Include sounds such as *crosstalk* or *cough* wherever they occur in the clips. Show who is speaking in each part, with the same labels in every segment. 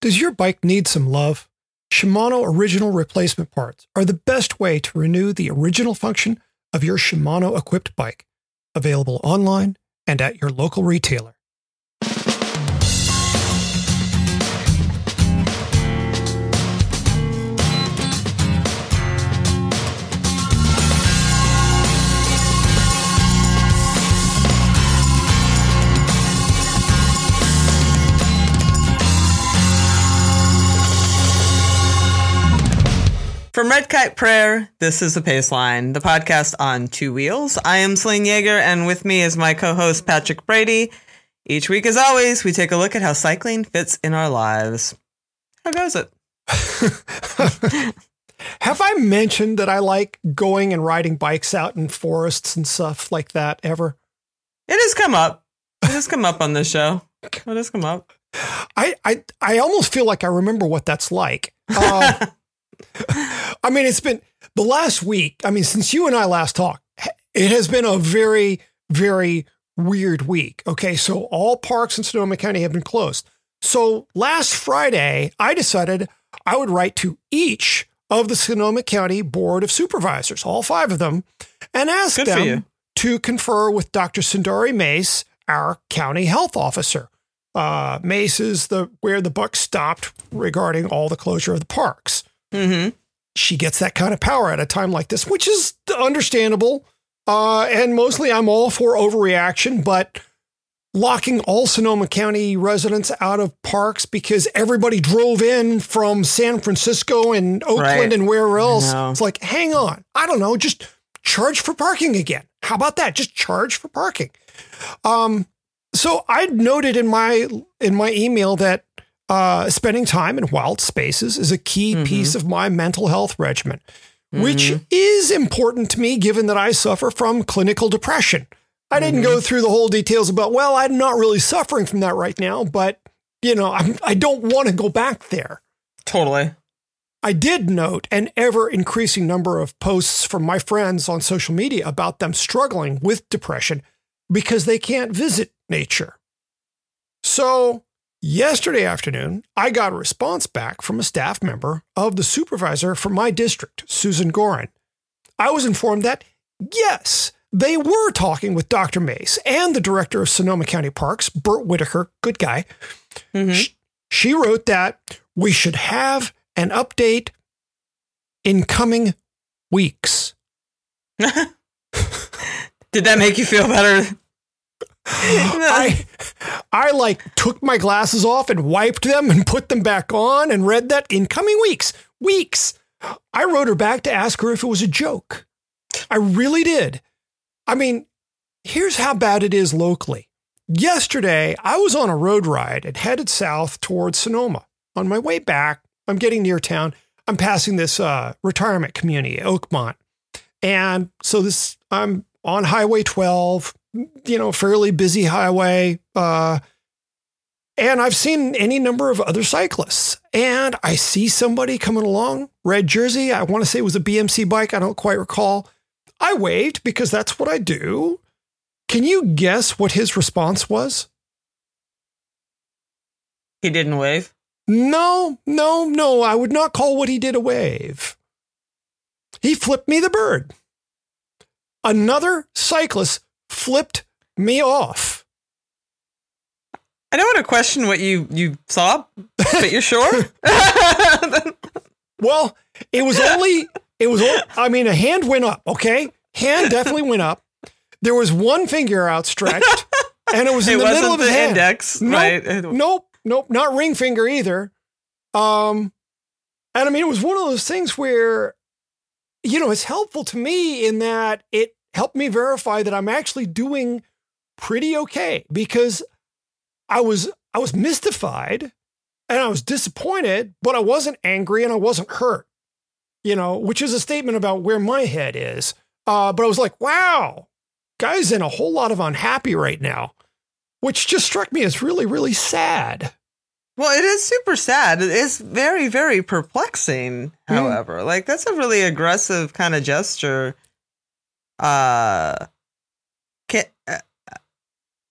Speaker 1: Does your bike need some love? Shimano original replacement parts are the best way to renew the original function of your Shimano equipped bike. Available online and at your local retailer.
Speaker 2: From Red Kite Prayer, this is the Pace Line, the podcast on two wheels. I am Selene Yeager, and with me is my co-host Patrick Brady. Each week, as always, we take a look at how cycling fits in our lives. How goes it? *laughs*
Speaker 1: Have I mentioned that I like going and riding bikes out in forests and stuff like that ever?
Speaker 2: It has come up. It has come up on this show. It has come up.
Speaker 1: I, I, I almost feel like I remember what that's like. Uh, *laughs* *laughs* I mean, it's been the last week. I mean, since you and I last talked, it has been a very, very weird week. Okay. So all parks in Sonoma County have been closed. So last Friday, I decided I would write to each of the Sonoma County Board of Supervisors, all five of them, and ask
Speaker 2: Good
Speaker 1: them to confer with Dr. Sundari Mase, our county health officer. Uh, Mase is the where the buck stopped regarding all the closure of the parks
Speaker 2: Mm-hmm.
Speaker 1: she gets that kind of power at a time like this, which is understandable. Uh, and mostly I'm all for overreaction, but locking all Sonoma County residents out of parks because everybody drove in from San Francisco and Oakland
Speaker 2: Right.
Speaker 1: and wherever else. It's like, hang on. I don't know. Just charge for parking again. How about that? Just charge for parking. Um, so I noted in my in my email that uh, spending time in wild spaces is a key
Speaker 2: Mhm.
Speaker 1: piece of my mental health regimen, which
Speaker 2: Mhm.
Speaker 1: is important to me given that I suffer from clinical depression. I didn't go through the whole details about, well, I'm not really suffering from that right now, but you know, I'm, I don't want to go back there.
Speaker 2: Totally.
Speaker 1: I did note an ever increasing number of posts from my friends on social media about them struggling with depression because they can't visit nature. So, yesterday afternoon, I got a response back from a staff member of the supervisor for my district, Susan Gorin. I was informed that, yes, they were talking with Dr. Mase and the director of Sonoma County Parks, Bert Whitaker, good guy,
Speaker 2: Mhm.
Speaker 1: Sh- she wrote that we should have an update in coming weeks. *laughs*
Speaker 2: Did that make you feel better? *laughs*
Speaker 1: I I like took my glasses off and wiped them and put them back on and read that in coming weeks. Weeks. I wrote her back to ask her if it was a joke. I really did. I mean, here's how bad it is locally. Yesterday, I was on a road ride and headed south towards Sonoma. On my way back, I'm getting near town. I'm passing this uh, retirement community, Oakmont. And so this I'm on Highway 12, you know, fairly busy highway. Uh, and I've seen any number of other cyclists. And I see somebody coming along, red jersey. I want to say it was a BMC bike. I don't quite recall. I waved because that's what I do. Can you guess what his response was?
Speaker 2: he didn't wave.
Speaker 1: No, no, no. I would not call what he did a wave. He flipped me the bird. Another cyclist flipped me off.
Speaker 2: I don't want to question what you you saw, but you're sure. *laughs*
Speaker 1: Well, it was only, it was, I mean, a hand went up, okay? Hand definitely went up. There was one finger outstretched, and it was in
Speaker 2: it
Speaker 1: the middle of
Speaker 2: the
Speaker 1: hand.
Speaker 2: index,
Speaker 1: Nope,
Speaker 2: right?
Speaker 1: Nope, nope, not ring finger either. Um, and I mean, it was one of those things where, you know, it's helpful to me in that it helped me verify that I'm actually doing pretty okay because I was I was mystified and I was disappointed, but I wasn't angry and I wasn't hurt. You know, which is a statement about where my head is. Uh, but I was like, wow, guy's in a whole lot of unhappy right now, which just struck me as really, really sad.
Speaker 2: Well, it is super sad. It is very, very perplexing.
Speaker 1: Hmm.
Speaker 2: However, like that's a really aggressive kind of gesture. Uh, can uh,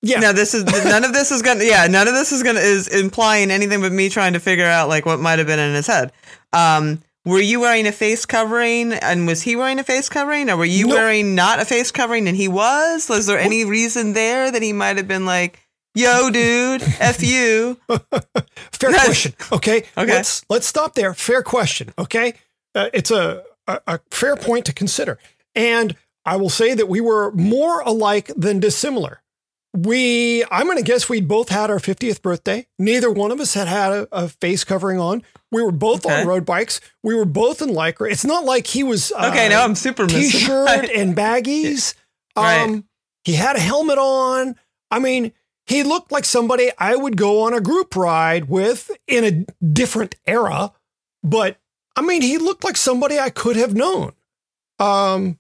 Speaker 1: Yeah.
Speaker 2: No, this is none of this is gonna. Yeah, none of this is gonna is implying anything but me trying to figure out like what might have been in his head. Um, were you wearing a face covering, and was he wearing a face covering, or were you
Speaker 1: No.
Speaker 2: wearing not a face covering and he was? Was there any reason there that he might have been like, "Yo, dude, f you"? *laughs*
Speaker 1: Fair question. Okay.
Speaker 2: Okay.
Speaker 1: Let's let's stop there. Fair question. Okay. Uh, it's a, a a fair point to consider, and I will say that we were more alike than dissimilar. We, I'm going to guess we'd both had our 50th birthday. Neither one of us had had a, a face covering on. We were both
Speaker 2: Okay.
Speaker 1: on road bikes. We were both in lycra. It's not like he was uh,
Speaker 2: Okay, now I'm super
Speaker 1: t-shirt *laughs* and baggies.
Speaker 2: Right.
Speaker 1: Um, he had a helmet on. I mean, he looked like somebody I would go on a group ride with in a different era, but I mean, he looked like somebody I could have known. Um,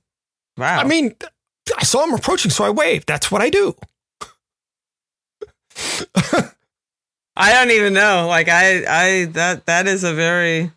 Speaker 2: Wow.
Speaker 1: I mean, I saw him approaching, so I waved. That's what I do. *laughs*
Speaker 2: I don't even know. Like I, I that that is a very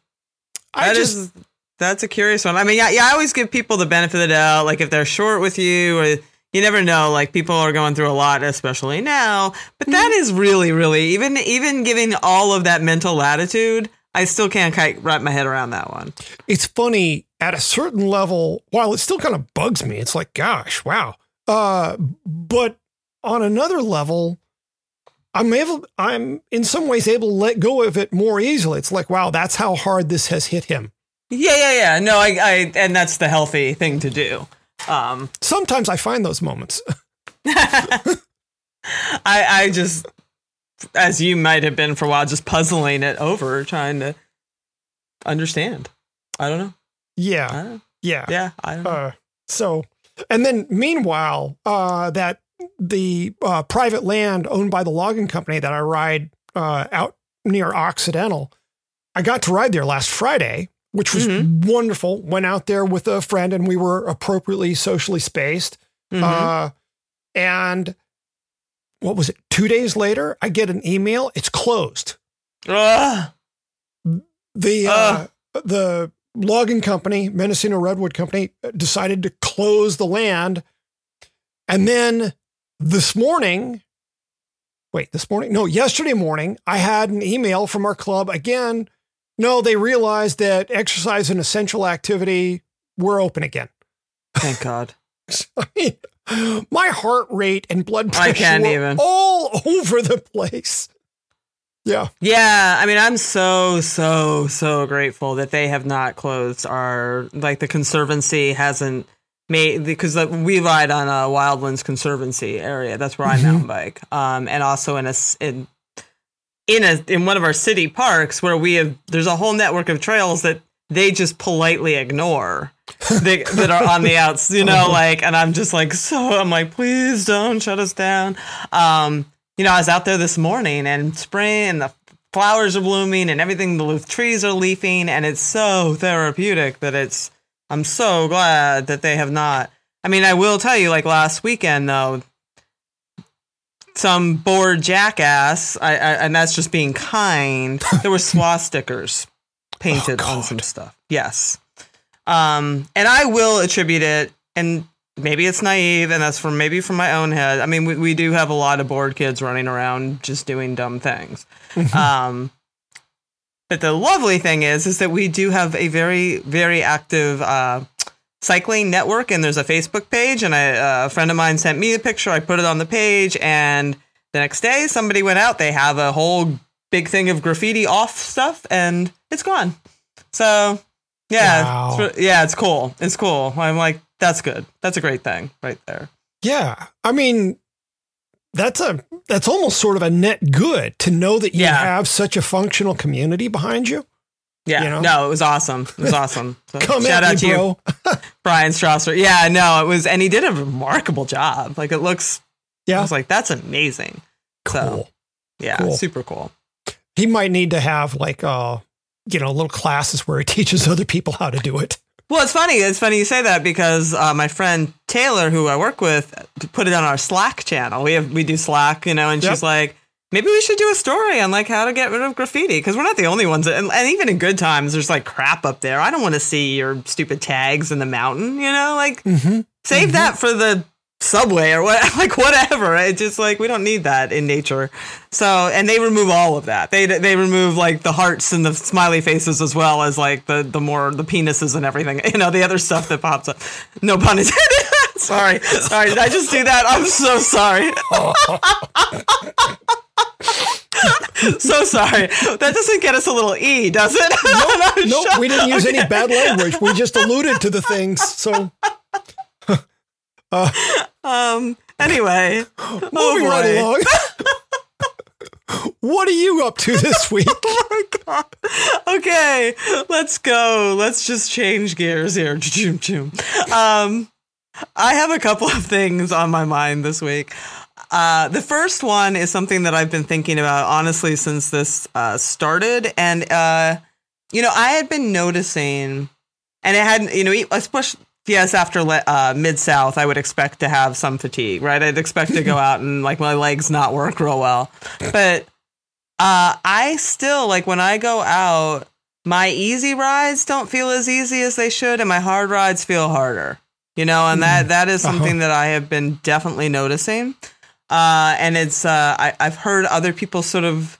Speaker 1: I
Speaker 2: That
Speaker 1: just
Speaker 2: is- that's a curious one. I mean, yeah, yeah, I always give people the benefit of the doubt. Like if they're short with you, or you never know. Like people are going through a lot, especially now. But that mm-hmm. is really, really even even giving all of that mental latitude. I still can't quite wrap my head around that one.
Speaker 1: it's funny at a certain level while it still kind of bugs me it's like gosh wow uh but on another level i'm able i'm in some ways able to let go of it more easily it's like wow that's how hard this has hit him
Speaker 2: Yeah, yeah, yeah. No, I, I, and that's the healthy thing to do. Um,
Speaker 1: sometimes i find those moments *laughs*
Speaker 2: I, I just, as you might have been for a while, just puzzling it over, trying to understand. I don't know. I
Speaker 1: yeah
Speaker 2: don't know.
Speaker 1: yeah
Speaker 2: Yeah, I don't know.
Speaker 1: uh so and then meanwhile uh that the uh private land owned by the logging company that i ride uh out near occidental i got to ride there last friday which was wonderful went out there with a friend and we were appropriately socially spaced
Speaker 2: Mhm.
Speaker 1: uh and what was it two days later i get an email it's closed
Speaker 2: Ugh.
Speaker 1: the uh, the logging company, Mendocino Redwood Company, decided to close the land. And then this morning, wait, this morning? No, yesterday morning, I had an email from our club again. No, they realized that exercise and essential activity were open again.
Speaker 2: Thank God. *laughs*
Speaker 1: I mean, my heart rate and blood pressure
Speaker 2: I can't even.
Speaker 1: all *laughs* over the place. Yeah.
Speaker 2: Yeah, I mean, I'm so so so grateful that they have not closed our like the conservancy hasn't made because like, we ride on a Wildlands Conservancy area. That's where I
Speaker 1: Mhm.
Speaker 2: mountain bike, um, and also in a, in in a in one of our city parks where we have there's a whole network of trails that they just politely ignore that, that are on the outs, you know, *laughs* like, and I'm just like, so I'm like, please don't shut us down. Um, you know, I was out there this morning and spring and the flowers are blooming and everything, the trees are leafing and it's so therapeutic that it's, I'm so glad that they have not. I mean, I will tell you, like last weekend though, some bored jackass, I, I, and that's just being kind. There were *laughs* swastikas painted on some stuff. Yes. Um, and I will attribute it, and maybe it's naive, and that's from maybe from my own head. I mean, we, we do have a lot of bored kids running around just doing dumb things. um, but the lovely thing is, is that we do have a very, very active uh, cycling network, and there's a Facebook page. And I, uh, a friend of mine sent me a picture. I put it on the page, and the next day somebody went out. They have a whole big thing of graffiti off stuff, and it's gone. So yeah,
Speaker 1: Wow.
Speaker 2: it's yeah, it's cool. It's cool. I'm like, that's good. That's a great thing right there.
Speaker 1: Yeah. I mean, that's a that's almost sort of a net good to know that you
Speaker 2: Yeah.
Speaker 1: have such a functional community behind you.
Speaker 2: Yeah,
Speaker 1: You know?
Speaker 2: no, it was awesome. It was awesome. *laughs* So
Speaker 1: Come
Speaker 2: shout out
Speaker 1: me,
Speaker 2: to
Speaker 1: bro.
Speaker 2: you, *laughs* Brian Strasser. Yeah, no, it was, and he did a remarkable job. Like it looks. I
Speaker 1: Yeah.
Speaker 2: was like, that's amazing.
Speaker 1: Cool.
Speaker 2: So yeah,
Speaker 1: Cool.
Speaker 2: super cool.
Speaker 1: He might need to have like uh you know little classes where he *laughs* teaches other people how to do it.
Speaker 2: Well, it's funny. It's funny you say that because uh, my friend Taylor, who I work with, put it on our Slack channel. We have we do Slack, you know, and
Speaker 1: Yep.
Speaker 2: she's like, maybe we should do a story on like how to get rid of graffiti because we're not the only ones. And, and even in good times, there's like crap up there. I don't want to see your stupid tags in the mountain. You know, like
Speaker 1: Mm-hmm.
Speaker 2: save
Speaker 1: Mhm.
Speaker 2: that for the subway or what *laughs* like whatever It's just like we don't need that in nature so and they remove all of that they they remove like the hearts and the smiley faces as well as like the the more the penises and everything *laughs* you know the other stuff that pops up no pun intended *laughs* sorry sorry did i just do that i'm so sorry so sorry. That doesn't get us a little E, does it?
Speaker 1: No, nope, we didn't use okay. any bad language. We just alluded to the things. So
Speaker 2: uh, *laughs* um. Anyway, *gasps*
Speaker 1: moving oh right along. *laughs* *laughs* what are you up to this week? oh my god.
Speaker 2: Okay, let's go. Let's just change gears here. Um, I have a couple of things on my mind this week. Uh, the first one is something that I've been thinking about honestly since this uh, started, and uh, you know, I had been noticing, and it had you know, especially yes, after uh, mid south, I would expect to have some fatigue, right? I'd expect to go *laughs* out and like my legs not work real well, but uh, I still like when I go out, my easy rides don't feel as easy as they should, and my hard rides feel harder. You know, and that that is uh-huh. something uh-huh. that I have been definitely noticing. Uh, and it's uh, I, I've heard other people sort of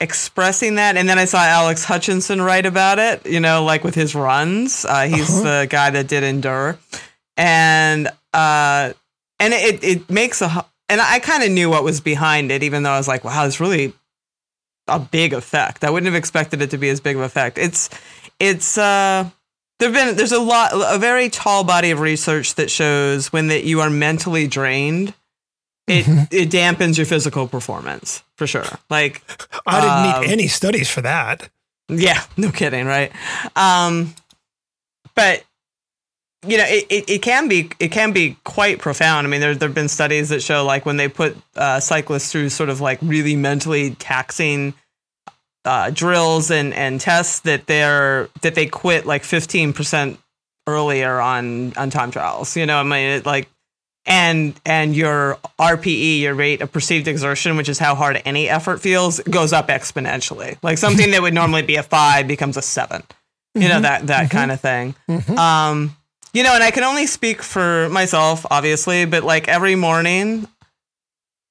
Speaker 2: expressing that. And then I saw Alex Hutchinson write about it, you know, like with his runs. Uh, he's uh-huh. the guy that did Endure. And uh, and it, it makes a, and I kind of knew what was behind it, even though I was like, wow, it's really a big effect. I wouldn't have expected it to be as big of effect. It's, it's, uh, there've been, there's a lot, a very tall body of research that shows when that you are mentally drained, it mm-hmm. it dampens your physical performance for sure. Like
Speaker 1: I didn't um, need any studies for that.
Speaker 2: Yeah, *laughs* no kidding, right? Um, but you know, it, it, it, can be it can be quite profound. I mean, there there've been studies that show like when they put uh, cyclists through sort of like really mentally taxing uh, drills and and tests that they're that they quit like fifteen percent earlier on on time trials. You know, I mean, it, like and and your RPE, your rate of perceived exertion, which is how hard any effort feels, goes up exponentially. Like something that would normally be a five becomes a 7 You mm-hmm. know that that mm-hmm. kind of thing. Mm-hmm. Um, you know, and I can only speak for myself, obviously, but like every morning,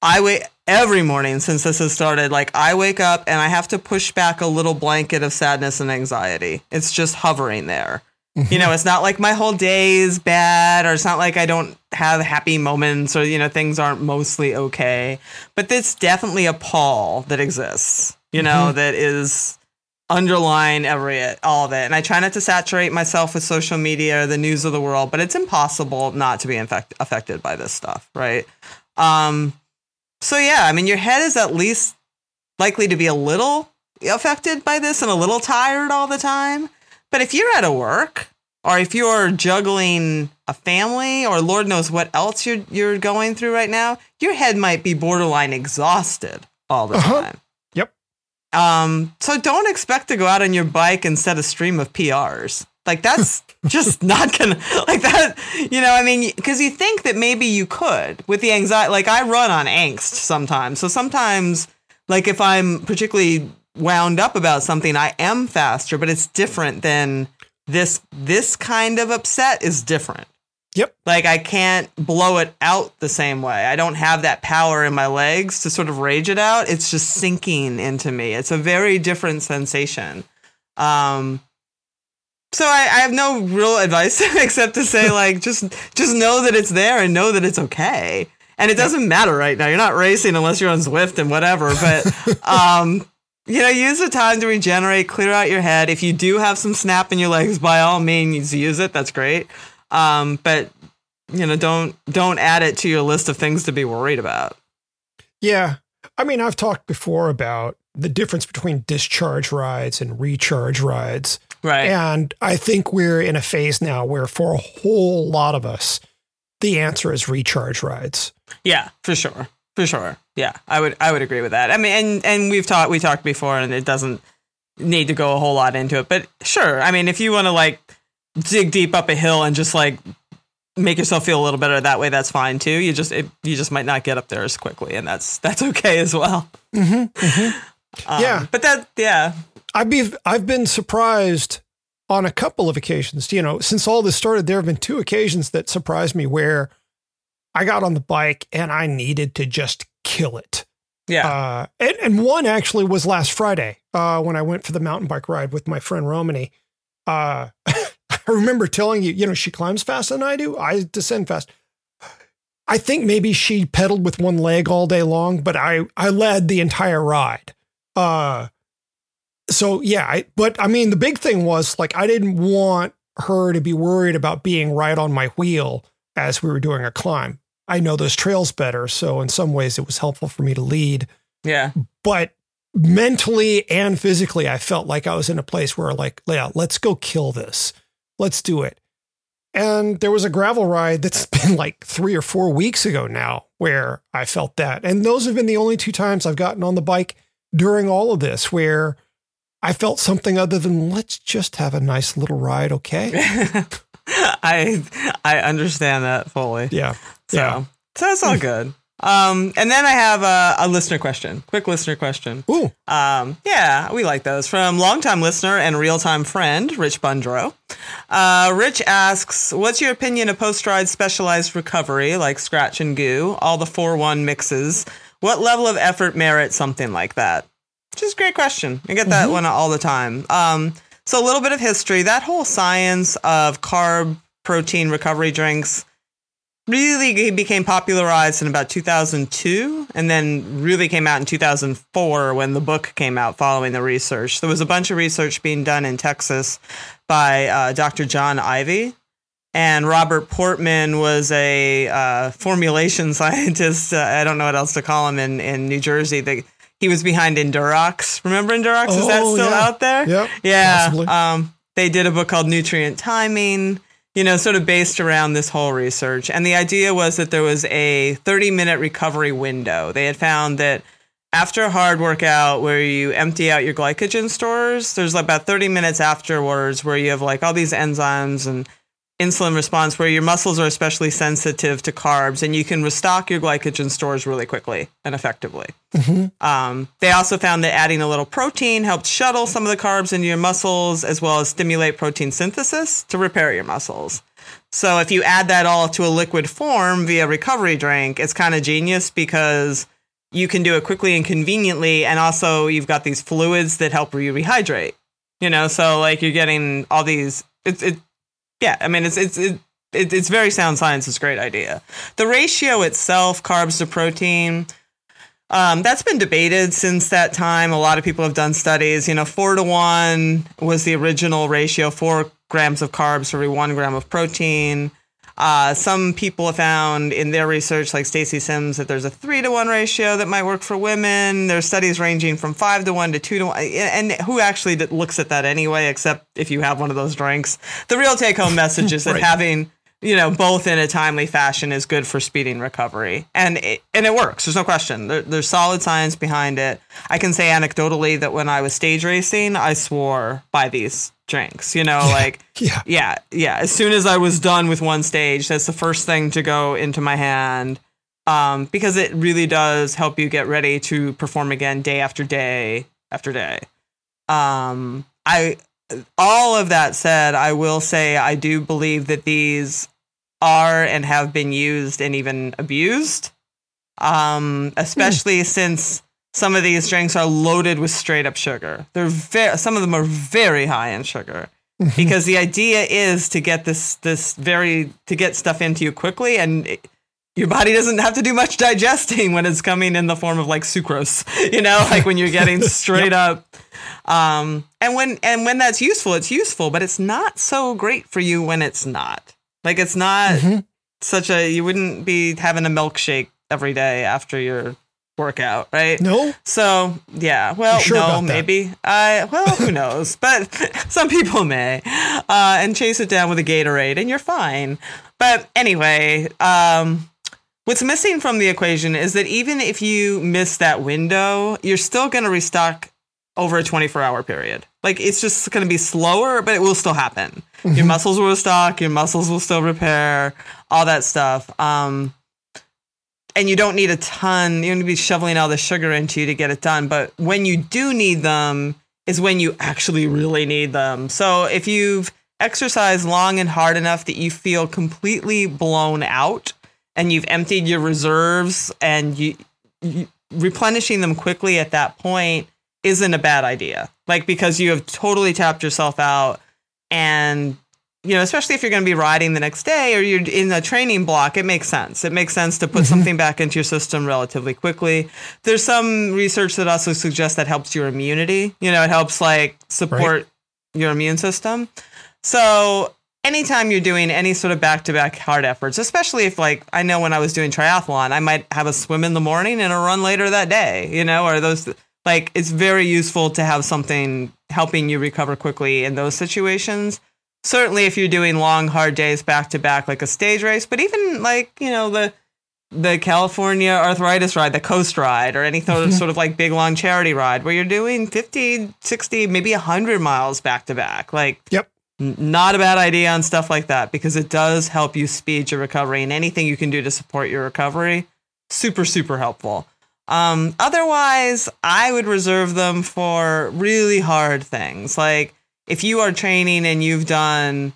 Speaker 2: I wait every morning since this has started. Like I wake up and I have to push back a little blanket of sadness and anxiety. It's just hovering there. You know, it's not like my whole day is bad, or it's not like I don't have happy moments, or, you know, things aren't mostly okay. But there's definitely a pall that exists, you know, mm-hmm. that is underlying every all of it. And I try not to saturate myself with social media or the news of the world, but it's impossible not to be infect- affected by this stuff, right? Um, so yeah, I mean, your head is at least likely to be a little affected by this and a little tired all the time. But if you're out of work or if you're juggling a family or Lord knows what else you're you're going through right now, your head might be borderline exhausted all the uh-huh. time.
Speaker 1: Yep.
Speaker 2: Um, so don't expect to go out on your bike and set a stream of PRs. Like that's *laughs* just not gonna like that. You know, I mean, because you think that maybe you could with the anxiety. Like I run on angst sometimes, so sometimes, like if I'm particularly wound up about something, I am faster, but it's different than this this kind of upset is different.
Speaker 1: Yep.
Speaker 2: Like I can't blow it out the same way. I don't have that power in my legs to sort of rage it out. It's just sinking into me. It's a very different sensation. Um so I, I have no real advice *laughs* except to say like just just know that it's there and know that it's okay. And it doesn't matter right now. You're not racing unless you're on Zwift and whatever. But *laughs* um you know, use the time to regenerate, clear out your head. If you do have some snap in your legs, by all means, use it. That's great. Um, but you know, don't don't add it to your list of things to be worried about.
Speaker 1: Yeah, I mean, I've talked before about the difference between discharge rides and recharge rides.
Speaker 2: Right.
Speaker 1: And I think we're in a phase now where, for a whole lot of us, the answer is recharge rides.
Speaker 2: Yeah, for sure. For sure. Yeah, I would I would agree with that. I mean, and and we've talked we talked before, and it doesn't need to go a whole lot into it. But sure, I mean, if you want to like dig deep up a hill and just like make yourself feel a little better that way, that's fine too. You just it, you just might not get up there as quickly, and that's that's okay as well.
Speaker 1: Mm-hmm, mm-hmm. *laughs* Um, yeah,
Speaker 2: but that yeah,
Speaker 1: I've be I've been surprised on a couple of occasions. You know, since all this started, there have been two occasions that surprised me where I got on the bike and I needed to just kill it.
Speaker 2: Yeah.
Speaker 1: Uh, and, and one actually was last Friday uh, when I went for the mountain bike ride with my friend Romany. Uh, *laughs* I remember telling you, you know, she climbs faster than I do. I descend fast. I think maybe she pedaled with one leg all day long, but I I led the entire ride. Uh, so yeah, I, but I mean, the big thing was like I didn't want her to be worried about being right on my wheel as we were doing a climb. I know those trails better, so in some ways it was helpful for me to lead.
Speaker 2: yeah.
Speaker 1: But mentally and physically, I felt like I was in a place where like, yeah, let's go kill this. Let's do it. And there was a gravel ride that's *laughs* been like three or four weeks ago now where I felt that. And those have been the only two times I've gotten on the bike during all of this where I felt something other than let's just have a nice little ride, okay? *laughs*
Speaker 2: I I understand that fully.
Speaker 1: Yeah.
Speaker 2: So,
Speaker 1: Yeah.
Speaker 2: so it's all good. Um, and then I have a, a listener question, quick listener question.
Speaker 1: Ooh.
Speaker 2: Um, yeah, we like those from longtime listener and real time friend Rich Bundro. Uh, Rich asks, "What's your opinion of post ride specialized recovery like Skratch and GU, all the four one mixes? What level of effort merits something like that?" Which is a great question. I get that one all the time. Um, so a little bit of history. That whole science of carb protein recovery drinks really became popularized in about 2002 and then really came out in 2004 when the book came out following the research. There was a bunch of research being done in Texas by uh, Dr. John Ivy. And Robert Portman was a uh, formulation *laughs* scientist. Uh, I don't know what else to call him in, in New Jersey. He was behind Endurox. Remember Endurox? Is that
Speaker 1: Oh,
Speaker 2: still
Speaker 1: yeah.
Speaker 2: out there?
Speaker 1: Yep,
Speaker 2: Yeah.
Speaker 1: possibly.
Speaker 2: Um, they did a book called Nutrient Timing, you know, sort of based around this whole research. And the idea was that there was a 30 minute recovery window. They had found that after a hard workout where you empty out your glycogen stores, there's about 30 minutes afterwards where you have like all these enzymes and insulin response where your muscles are especially sensitive to carbs and you can restock your glycogen stores really quickly and effectively. Um, they also found that adding a little protein helped shuttle some of the carbs into your muscles as well as stimulate protein synthesis to repair your muscles. So if you add that all to a liquid form via recovery drink, it's kind of genius because you can do it quickly and conveniently and also you've got these fluids that help you rehydrate. You know, so like you're getting all these it's it yeah, I mean it's it's it, it, it's very sound science. It's a great idea. The ratio itself, carbs to protein, um, that's been debated since that time. A lot of people have done studies. You know, four to one was the original ratio, four grams of carbs for every one gram of protein. Uh, some people have found in their research, like Stacy Sims, that there's a three to one ratio that might work for women. There's studies ranging from five to one to two to one. And who actually looks at that anyway, except if you have one of those drinks? The real take home message is that *laughs*
Speaker 1: Right.
Speaker 2: having you know, both in a timely fashion is good for speeding recovery, and it, and it works. There's no question. There, there's solid science behind it. I can say anecdotally that when I was stage racing, I swore by these drinks. You know, like *laughs*
Speaker 1: Yeah.
Speaker 2: yeah, yeah. As soon as I was done with one stage, that's the first thing to go into my hand. Um, because it really does help you get ready to perform again day after day after day. Um, I all of that said, I will say I do believe that these are and have been used and even abused. Um, especially since some of these drinks are loaded with straight up sugar. They're very some of them are very high in sugar. *laughs* because the idea is to get this this very to get stuff into you quickly and it- your body doesn't have to do much digesting when it's coming in the form of like sucrose *laughs* you know like when you're getting *laughs* straight up um and when and when that's useful it's useful but it's not so great for you when it's not like it's not
Speaker 1: Mhm.
Speaker 2: such a you wouldn't be having a milkshake every day after your workout right
Speaker 1: No?
Speaker 2: so yeah, well,
Speaker 1: sure
Speaker 2: no, maybe. I well, who knows? *laughs* But some people may, uh, and chase it down with a Gatorade, and you're fine. But anyway, um, what's missing from the equation is that even if you miss that window, you're still going to restock over a 24 hour period. Like it's just going to be slower, but it will still happen. Your muscles will restock, your muscles will still repair, all that stuff. Um, and you don't need a ton. You don't need to be shoveling all the sugar into you to get it done. But when you do need them, is when you actually really need them. So if you've exercised long and hard enough that you feel completely blown out and you've emptied your reserves and you, you replenishing them quickly at that point isn't a bad idea. Like because you have totally tapped yourself out and you know, especially if you're going to be riding the next day or you're in a training block, it makes sense. It makes sense to put mm-hmm. something back into your system relatively quickly. There's some research that also suggests that helps your immunity. You know, it helps like support right. your immune system. So anytime you're doing any sort of back-to-back hard efforts, especially if like I know when I was doing triathlon, I might have a swim in the morning and a run later that day, you know, or those like it's very useful to have something helping you recover quickly in those situations certainly if you're doing long hard days back to back like a stage race but even like you know the the California arthritis ride, the coast ride, or any sort of, sort of like big long charity ride where you're doing 50, 60, maybe 100 miles back to back. Like,
Speaker 1: yep.
Speaker 2: N- not a bad idea on stuff like that because it does help you speed your recovery and anything you can do to support your recovery. Super, super helpful. Um, otherwise, I would reserve them for really hard things like if you are training and you've done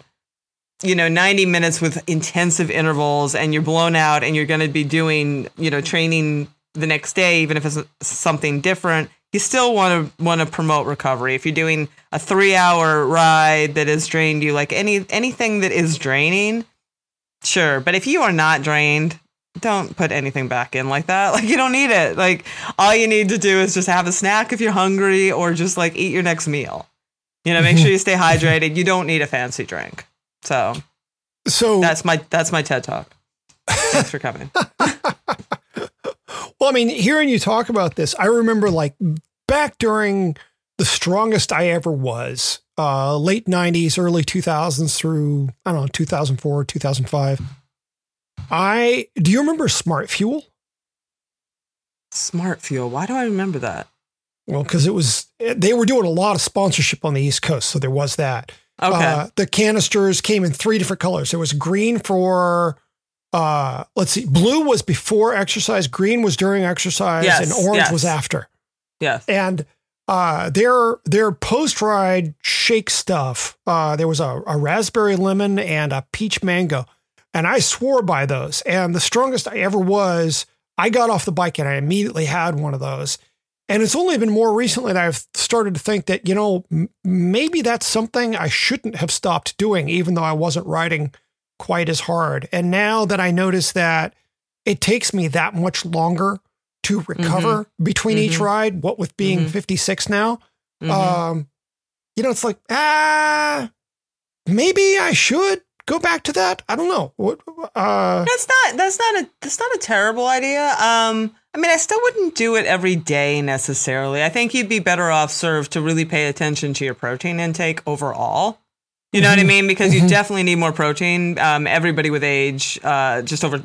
Speaker 2: you know 90 minutes with intensive intervals and you're blown out and you're going to be doing you know training the next day even if it's something different you still want to want to promote recovery. If you're doing a 3 hour ride that has drained you like any anything that is draining sure. But if you are not drained don't put anything back in like that. *laughs* Like you don't need it. Like all you need to do is just have a snack if you're hungry or just like eat your next meal you know, make sure you stay hydrated. You don't need a fancy drink. So,
Speaker 1: so
Speaker 2: that's my that's my TED talk. Thanks for coming. *laughs*
Speaker 1: well, I mean, hearing you talk about this, I remember like back during the strongest I ever was, uh, late '90s, early 2000s through I don't know 2004, 2005. I do you remember Smart Fuel?
Speaker 2: Smart Fuel. Why do I remember that?
Speaker 1: Well, because it was they were doing a lot of sponsorship on the East Coast, so there was that.
Speaker 2: Okay. Uh,
Speaker 1: the canisters came in three different colors. There was green for, uh, let's see, blue was before exercise, green was during exercise, yes, and orange yes. was after.
Speaker 2: Yes.
Speaker 1: And uh, their their post ride shake stuff. Uh, there was a, a raspberry lemon and a peach mango, and I swore by those. And the strongest I ever was, I got off the bike and I immediately had one of those. And it's only been more recently that I've started to think that, you know, m- maybe that's something I shouldn't have stopped doing, even though I wasn't riding quite as hard. And now that I notice that it takes me that much longer to recover mm-hmm. between mm-hmm. each ride, what with being mm-hmm. 56 now, mm-hmm. um, you know, it's like, ah, maybe I should go back to that. I don't know. Uh,
Speaker 2: that's not, that's not a, that's not a terrible idea. Um, I mean, I still wouldn't do it every day necessarily. I think you'd be better off served to really pay attention to your protein intake overall. You know mm-hmm. what I mm-hmm. mean? Because mm-hmm. you definitely need more protein. Um, everybody with age, uh, just over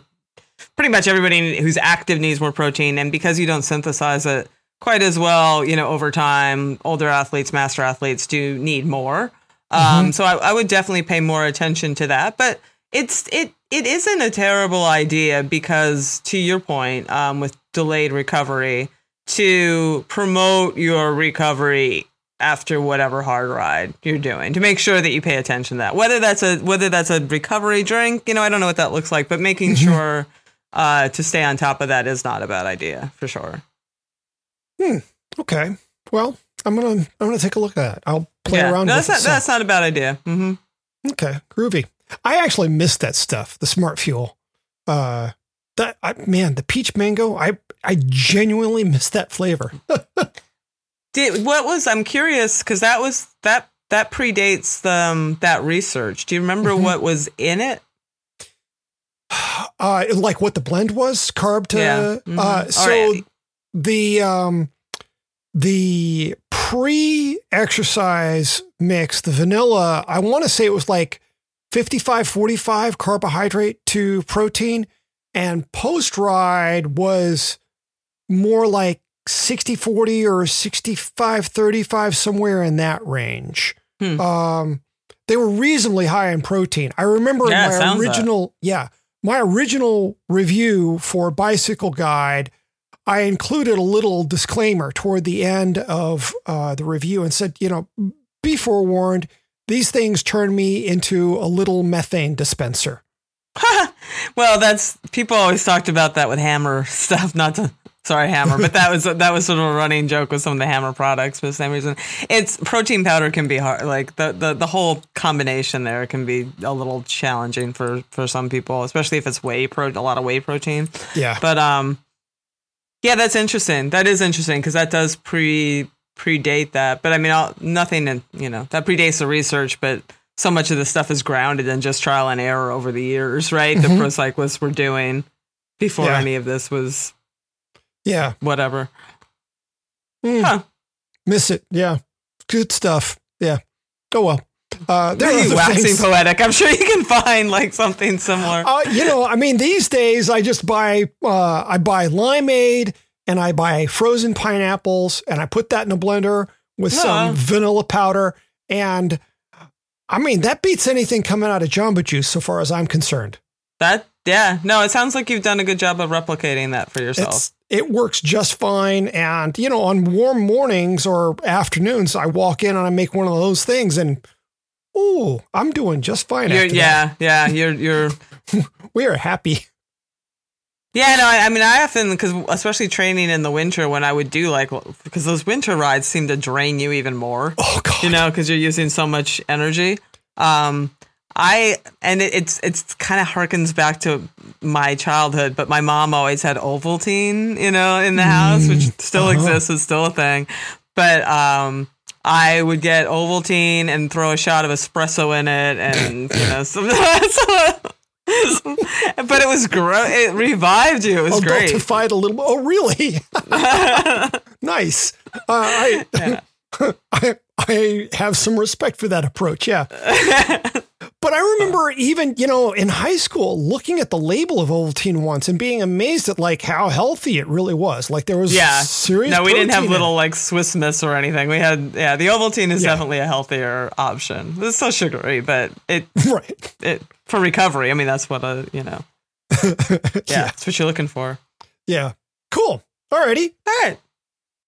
Speaker 2: pretty much everybody who's active needs more protein. And because you don't synthesize it quite as well, you know, over time, older athletes, master athletes do need more. Um, mm-hmm. So I, I would definitely pay more attention to that. But it's it it isn't a terrible idea because to your point um, with delayed recovery to promote your recovery after whatever hard ride you're doing to make sure that you pay attention to that whether that's a whether that's a recovery drink you know i don't know what that looks like but making mm-hmm. sure uh, to stay on top of that is not a bad idea for sure
Speaker 1: hmm. okay well i'm gonna i'm gonna take a look at that i'll play
Speaker 2: yeah.
Speaker 1: around
Speaker 2: no,
Speaker 1: with
Speaker 2: that's
Speaker 1: it
Speaker 2: not, that's not a bad idea mm-hmm.
Speaker 1: okay groovy I actually missed that stuff, the smart fuel. Uh, that I, man, the peach mango, I I genuinely miss that flavor. *laughs*
Speaker 2: Did what was I'm curious because that was that that predates the, um, that research. Do you remember mm-hmm. what was in it?
Speaker 1: Uh, like what the blend was, carb to. Yeah. Mm-hmm. Uh, so right. the um, the pre-exercise mix, the vanilla. I want to say it was like 55 45 carbohydrate to protein. And post ride was more like 60 40 or 65 35, somewhere in that range. Hmm. Um, they were reasonably high in protein. I remember yeah, my original, that. yeah, my original review for Bicycle Guide. I included a little disclaimer toward the end of uh, the review and said, you know, be forewarned these things turn me into a little methane dispenser. *laughs*
Speaker 2: well, that's people always talked about that with hammer *laughs* stuff. Not to sorry hammer, but that was that was sort of a running joke with some of the hammer products for the same reason. It's protein powder can be hard. Like the the, the whole combination there can be a little challenging for for some people, especially if it's whey pro a lot of whey protein.
Speaker 1: Yeah.
Speaker 2: But um, yeah, that's interesting. That is interesting because that does pre predate that. But I mean, I'll, nothing, in, you know, that predates the research, but so much of the stuff is grounded in just trial and error over the years, right?
Speaker 1: Mhm.
Speaker 2: The pro cyclists were doing before
Speaker 1: Yeah.
Speaker 2: any of this was
Speaker 1: Yeah.
Speaker 2: whatever.
Speaker 1: Mm.
Speaker 2: Huh.
Speaker 1: Miss it. Yeah. Good stuff. Yeah. Oh well. Uh, there are
Speaker 2: waxing
Speaker 1: things.
Speaker 2: poetic. I'm sure you can find like something similar.
Speaker 1: Uh, you know, I mean, these days I just buy uh, I buy limeade and I buy frozen pineapples and I put that in a blender with
Speaker 2: Yeah.
Speaker 1: some vanilla powder and I mean that beats anything coming out of Jamba Juice so far as I'm concerned.
Speaker 2: That yeah, no, it sounds like you've done a good job of replicating that for yourself.
Speaker 1: It's it works just fine and you know on warm mornings or afternoons I walk in and I make one of those things and oh I'm doing just fine. After that.
Speaker 2: yeah, yeah, you're you're *laughs*
Speaker 1: we are happy.
Speaker 2: Yeah, no, I, I mean, I often because especially training in the winter when I would do like because those winter rides seem to drain you even more,
Speaker 1: Oh God.
Speaker 2: you know, because you're using so much energy. Um, I and it, it's it's kind of harkens back to my childhood, but my mom always had Ovaltine, you know, in the house, which still
Speaker 1: uh-huh.
Speaker 2: exists, is still a thing. But um, I would get Ovaltine and throw a shot of espresso in it, and you know, some, *laughs* but it was great. It revived you. It was great.
Speaker 1: Adultified a little. Oh, really? *laughs* nice. Uh, I, *laughs* I I have some respect for that approach. Yeah. But I remember even, you know, in high school looking at the label of Ovaltine once and being amazed at like how healthy it really was. Like there was
Speaker 2: Yeah.
Speaker 1: serious
Speaker 2: No, we didn't have little like Swiss Miss or anything. We had yeah, the Ovaltine is
Speaker 1: Yeah.
Speaker 2: definitely a healthier option. It's still sugary, but it *laughs*
Speaker 1: right.
Speaker 2: it for recovery. I mean, that's what a you know. *laughs* Yeah,
Speaker 1: Yeah.
Speaker 2: that's what you're looking for.
Speaker 1: Yeah. Cool. Alrighty.
Speaker 2: All right.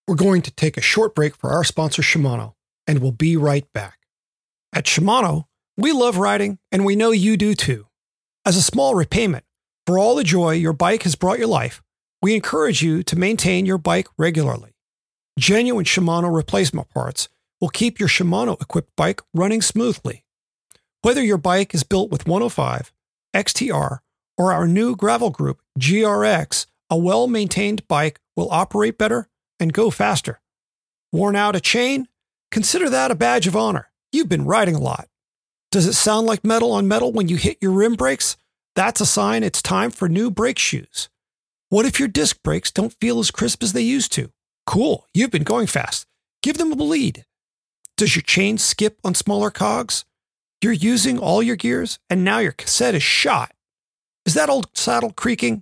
Speaker 1: We're going to take a short break for our sponsor, Shimano, and we'll be right back. At Shimano, we love riding, and we know you do too. As a small repayment for all the joy your bike has brought your life, we encourage you to maintain your bike regularly. Genuine Shimano replacement parts will keep your Shimano equipped bike running smoothly. Whether your bike is built with 105, XTR, or our new gravel group, GRX, a well maintained bike will operate better and go faster. Worn out a chain? Consider that a badge of honor. You've been riding a lot. Does it sound like metal on metal when you hit your rim brakes? That's a sign it's time for new brake shoes. What if your disc brakes don't feel as crisp as they used to? Cool, you've been going fast. Give them a bleed. Does your chain skip on smaller cogs? You're using all your gears and now your cassette is shot. Is that old saddle creaking?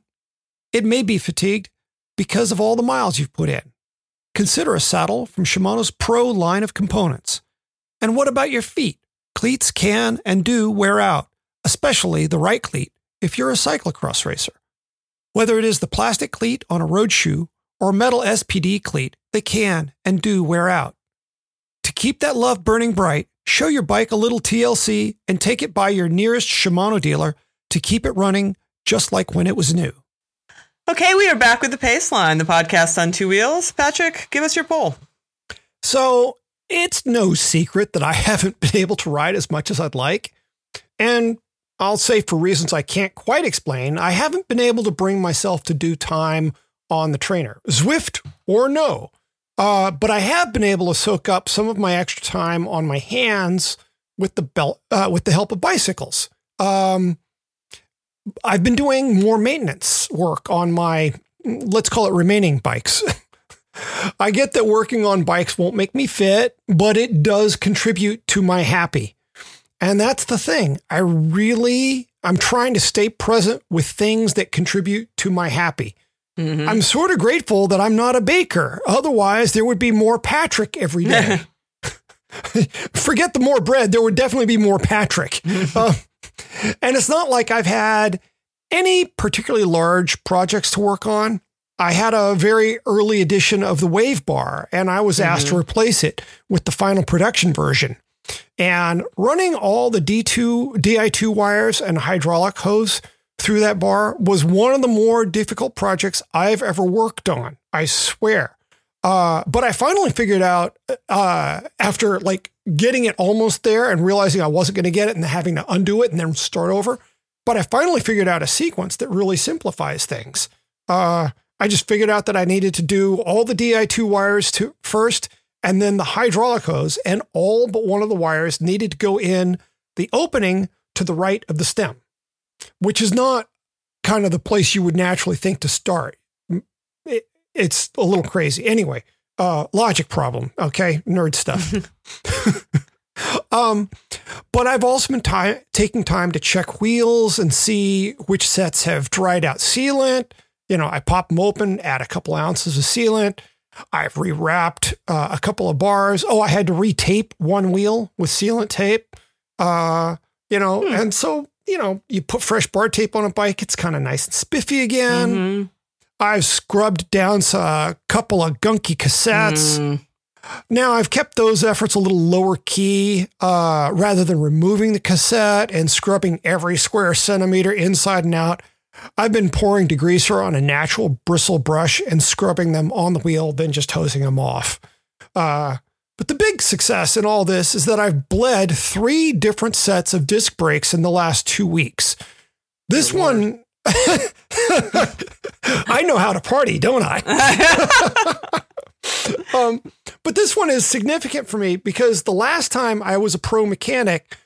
Speaker 1: It may be fatigued because of all the miles you've put in. Consider a saddle from Shimano's Pro line of components. And what about your feet? Cleats can and do wear out, especially the right cleat if you're a cyclocross racer. Whether it is the plastic cleat on a road shoe or metal SPD cleat, they can and do wear out. To keep that love burning bright, show your bike a little TLC and take it by your nearest Shimano dealer to keep it running just like when it was new.
Speaker 2: Okay, we are back with the Pace Line, the podcast on two wheels. Patrick, give us your poll.
Speaker 1: So it's no secret that I *laughs* haven't been able to ride as much as I'd like. And I'll say for reasons I can't quite explain, I haven't been able to bring myself to do time on the trainer, Zwift or no. Uh, but I have been able to soak up some of my extra time on my hands with the belt, uh, with the help of bicycles. Um, I've been doing more maintenance work on my, let's call it remaining bikes. *laughs* I get that working on bikes won't make me fit, but it does contribute to my happy. And that's the thing. I really, I'm trying to stay present with things that contribute to my happy.
Speaker 2: Mhm.
Speaker 1: I'm sort of grateful that I'm not a baker. Otherwise, there would be more Patrick every day. *laughs* Forget the more bread. There would definitely be more Patrick. Uh, *laughs* and it's not like I've had any particularly large projects to work on. I had a very early edition of the Wave Bar, and I was asked to replace it with the final production version. And running all the D2, DI2 wires and hydraulic hose through that bar was one of the more difficult projects I've ever worked on. I swear. Uh, but I finally figured out uh, after like getting it almost there and realizing I wasn't going to get it and having to undo it and then start over. But I finally figured out a sequence that really simplifies things. Uh, I just figured out that I needed to do all the Di2 wires to first, and then the hydraulic hose, and all but one of the wires needed to go in the opening to the right of the stem, which is not kind of the place you would naturally think to start. It, it's a little crazy. Anyway, uh, logic problem. Okay, nerd stuff. *laughs* *laughs* um, but I've also been t- taking time to check wheels and see which sets have dried out sealant. You know, I pop them open, add a couple ounces of sealant. I've rewrapped uh, a couple of bars. Oh, I had to retape one wheel with sealant tape. Uh, you know, hmm. and so you know, you put fresh bar tape on a bike, it's kind of nice and spiffy again. Mm-hmm. I've scrubbed down a couple of gunky cassettes. Mm. Now I've kept those efforts a little lower key, uh, rather than removing the cassette and scrubbing every square centimeter inside and out. I've been pouring degreaser on a natural bristle brush and scrubbing them on the wheel, then just hosing them off. Uh, but the big success in all this is that I've bled three different sets of disc brakes in the last two weeks. This Good one, *laughs* I know how to party, don't I? *laughs* um, but this one is significant for me because the last time I was a pro mechanic,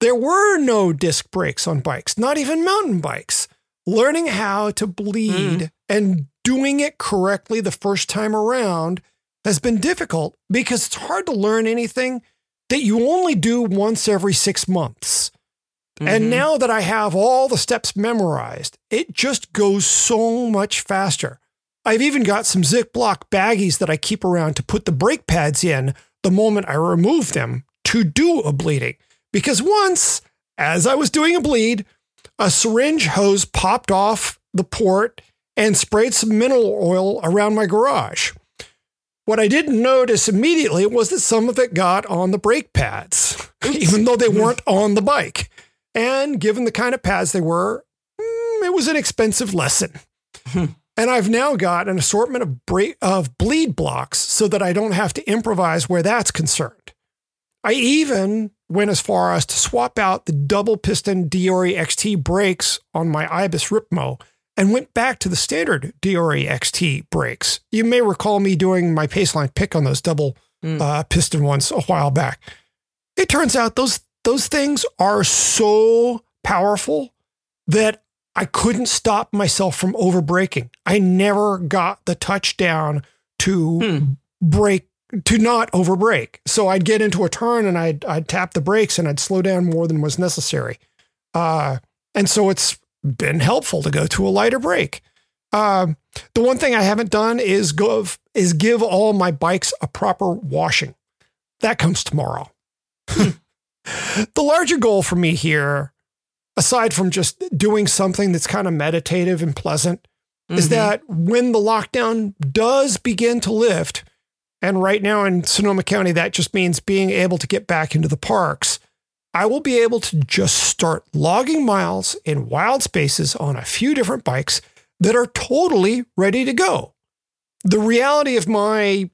Speaker 1: there were no disc brakes on bikes, not even mountain bikes. Learning how to bleed mm. and doing it correctly the first time around has been difficult because it's hard to learn anything that you only do once every six months. Mm-hmm. And now that I have all the steps memorized, it just goes so much faster. I've even got some Ziploc baggies that I keep around to put the brake pads in the moment I remove them to do a bleeding. Because once, as I was doing a bleed, a syringe hose popped off the port and sprayed some mineral oil around my garage. What I didn't notice immediately was that some of it got on the brake pads, *laughs* even though they weren't on the bike. And given the kind of pads they were, mm, it was an expensive lesson. and I've now got an assortment of, bre- of bleed blocks so that I don't have to improvise where that's concerned. I even went as far as to swap out the double piston Deore XT brakes on my Ibis Ripmo and went back to the standard Deore XT brakes. You may recall me doing my Paceline pick on those double mm. uh, piston ones a while back. It turns out those those things are so powerful that I couldn't stop myself from over braking. I never got the touchdown to hmm. brake to not over brake. So I'd get into a turn and I'd I'd tap the brakes and I'd slow down more than was necessary. Uh, and so it's been helpful to go to a lighter brake. Uh, the one thing I haven't done is go is give all my bikes a proper washing. That comes tomorrow. *laughs* the larger goal for me here, aside from just doing something that's kind of meditative and pleasant, mm-hmm. is that when the lockdown does begin to lift, and right now in Sonoma County, that just means being able to get back into the parks. I will be able to just start logging miles in wild spaces on a few different bikes that are totally ready to go. The reality of my,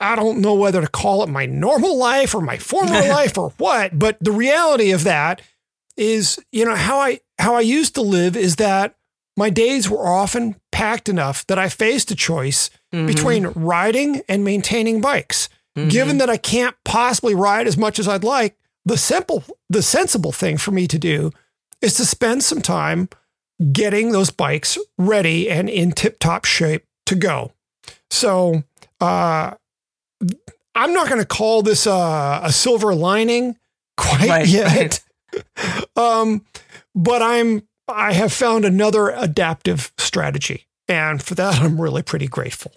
Speaker 1: I don't know whether to call it my normal life or my former *laughs* life or what, but the reality of that is, you know, how I how I used to live is that my days were often packed enough that I faced a choice mm-hmm. between riding and maintaining bikes. Mm-hmm. Given that I can't possibly ride as much as I'd like, the simple, the sensible thing for me to do is to spend some time getting those bikes ready and in tip top shape to go. So, uh, I'm not going to call this a, a, silver lining quite right, yet. Right. *laughs* um, but I'm I have found another adaptive strategy. And for that, I'm really pretty grateful.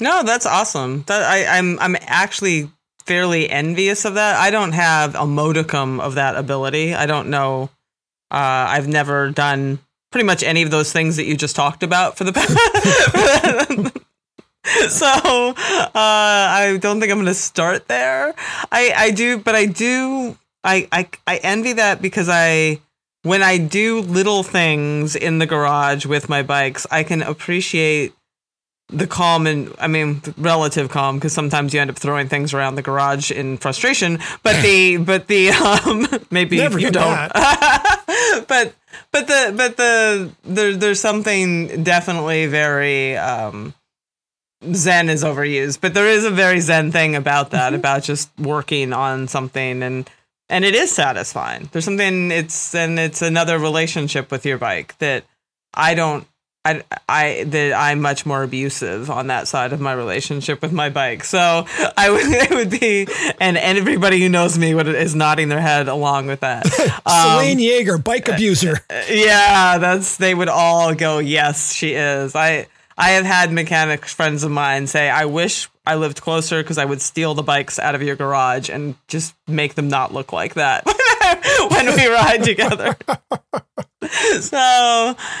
Speaker 2: No, that's awesome. That I, I'm I'm actually fairly envious of that. I don't have a modicum of that ability. I don't know. Uh, I've never done pretty much any of those things that you just talked about for the *laughs* past. *laughs* so uh, I don't think I'm going to start there. I I do, but I do. I I I envy that because I when I do little things in the garage with my bikes, I can appreciate the calm and I mean relative calm because sometimes you end up throwing things around the garage in frustration. But the *laughs* but the um *laughs* maybe
Speaker 1: Never
Speaker 2: you don't. *laughs* but but the but the there there's something definitely very um zen is overused but there is a very zen thing about that about just working on something and and it is satisfying there's something it's and it's another relationship with your bike that i don't I, I that I'm much more abusive on that side of my relationship with my bike. So I *laughs* would it would be and, and everybody who knows me would is nodding their head along with that. *laughs*
Speaker 1: Selene Yeager, bike abuser.
Speaker 2: Uh, uh, yeah, that's they would all go, Yes, she is. I I have had mechanic friends of mine say, I wish I lived closer because I would steal the bikes out of your garage and just make them not look like that *laughs* when we ride together. *laughs* so,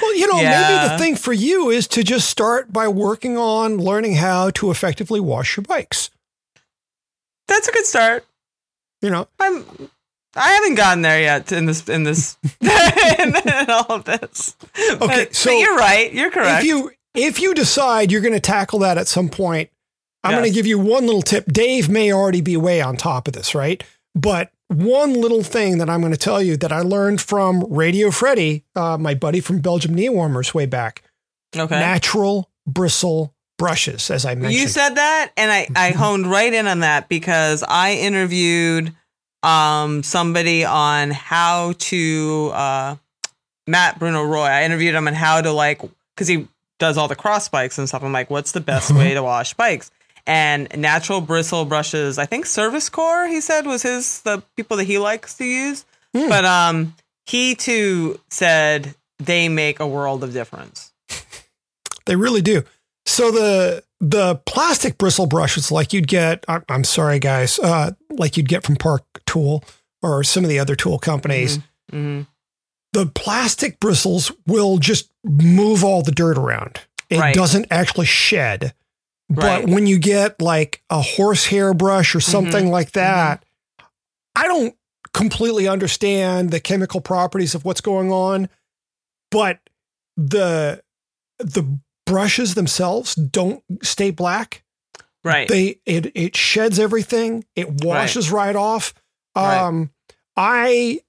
Speaker 1: Well, you know, maybe the thing for you is to just start by working on learning how to effectively wash your bikes.
Speaker 2: that's a good start.
Speaker 1: You know,
Speaker 2: I'm I haven't gotten there yet in this in this in, *laughs* *laughs* in all of this.
Speaker 1: Okay,
Speaker 2: But-
Speaker 1: so
Speaker 2: but you're right. You're correct.
Speaker 1: if you if you decide you're going to tackle that at some point, I'm going to give you one little tip. Dave may already be way on top of this, right? But one little thing that I'm going to tell you that I learned from Radio Freddy, uh, my buddy from Belgium Knee Warmers way back,
Speaker 2: okay.
Speaker 1: natural bristle brushes, as I mentioned.
Speaker 2: You said that, and I, I honed right in on that because I interviewed um, somebody on how to uh, Matt Bruno Roy. I interviewed him on how to like because he does all the cross bikes and stuff. I'm like, what's the best way to wash bikes? And natural bristle brushes. I think Service Core. He said was his the people that he likes to use.
Speaker 1: Hmm.
Speaker 2: But um, he too said they make a world of difference.
Speaker 1: They really do. So the the plastic bristle brushes, like you'd get, I'm sorry, guys, uh, like you'd get from Park Tool or some of the other tool companies,
Speaker 2: hmm
Speaker 1: the plastic bristles will just move all the dirt around. It
Speaker 2: Right.
Speaker 1: doesn't actually shed. But when you get like a horsehair brush or something like that, I don't completely understand the chemical properties of what's going on, but the the brushes themselves don't stay black.
Speaker 2: Right.
Speaker 1: They it it sheds everything. It washes right, off.
Speaker 2: Right.
Speaker 1: Um I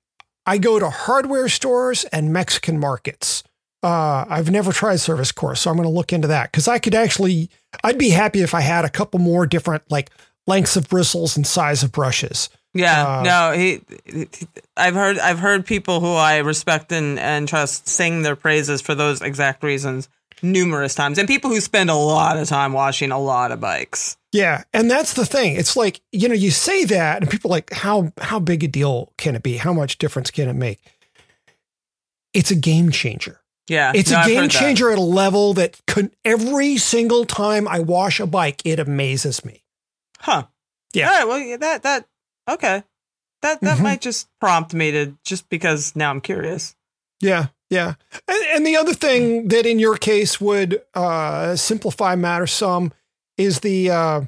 Speaker 1: I go to hardware stores and Mexican markets. Uh, I've never tried Service Core, so I'm going to look into that because I could actually, I'd be happy if I had a couple more different like lengths of bristles and size of brushes.
Speaker 2: Yeah,
Speaker 1: Uh,
Speaker 2: no, he, he- I've heard I've heard people who I respect and, and trust sing their praises for those exact reasons numerous times, and people who spend a lot of time washing a lot of bikes.
Speaker 1: Yeah, and that's the thing. It's like you know, you say that, and people are like, how how big a deal can it be? How much difference can it make? It's a game changer.
Speaker 2: Yeah,
Speaker 1: It's
Speaker 2: no,
Speaker 1: a game changer at a level that could every single time I wash a bike, it amazes me.
Speaker 2: huh?
Speaker 1: Yeah.
Speaker 2: All right. Well, that that okay. That that
Speaker 1: Mhm.
Speaker 2: might just prompt me to just because now I'm curious.
Speaker 1: Yeah, yeah. And, and the other thing that in your case would uh, simplify matters some is the uh,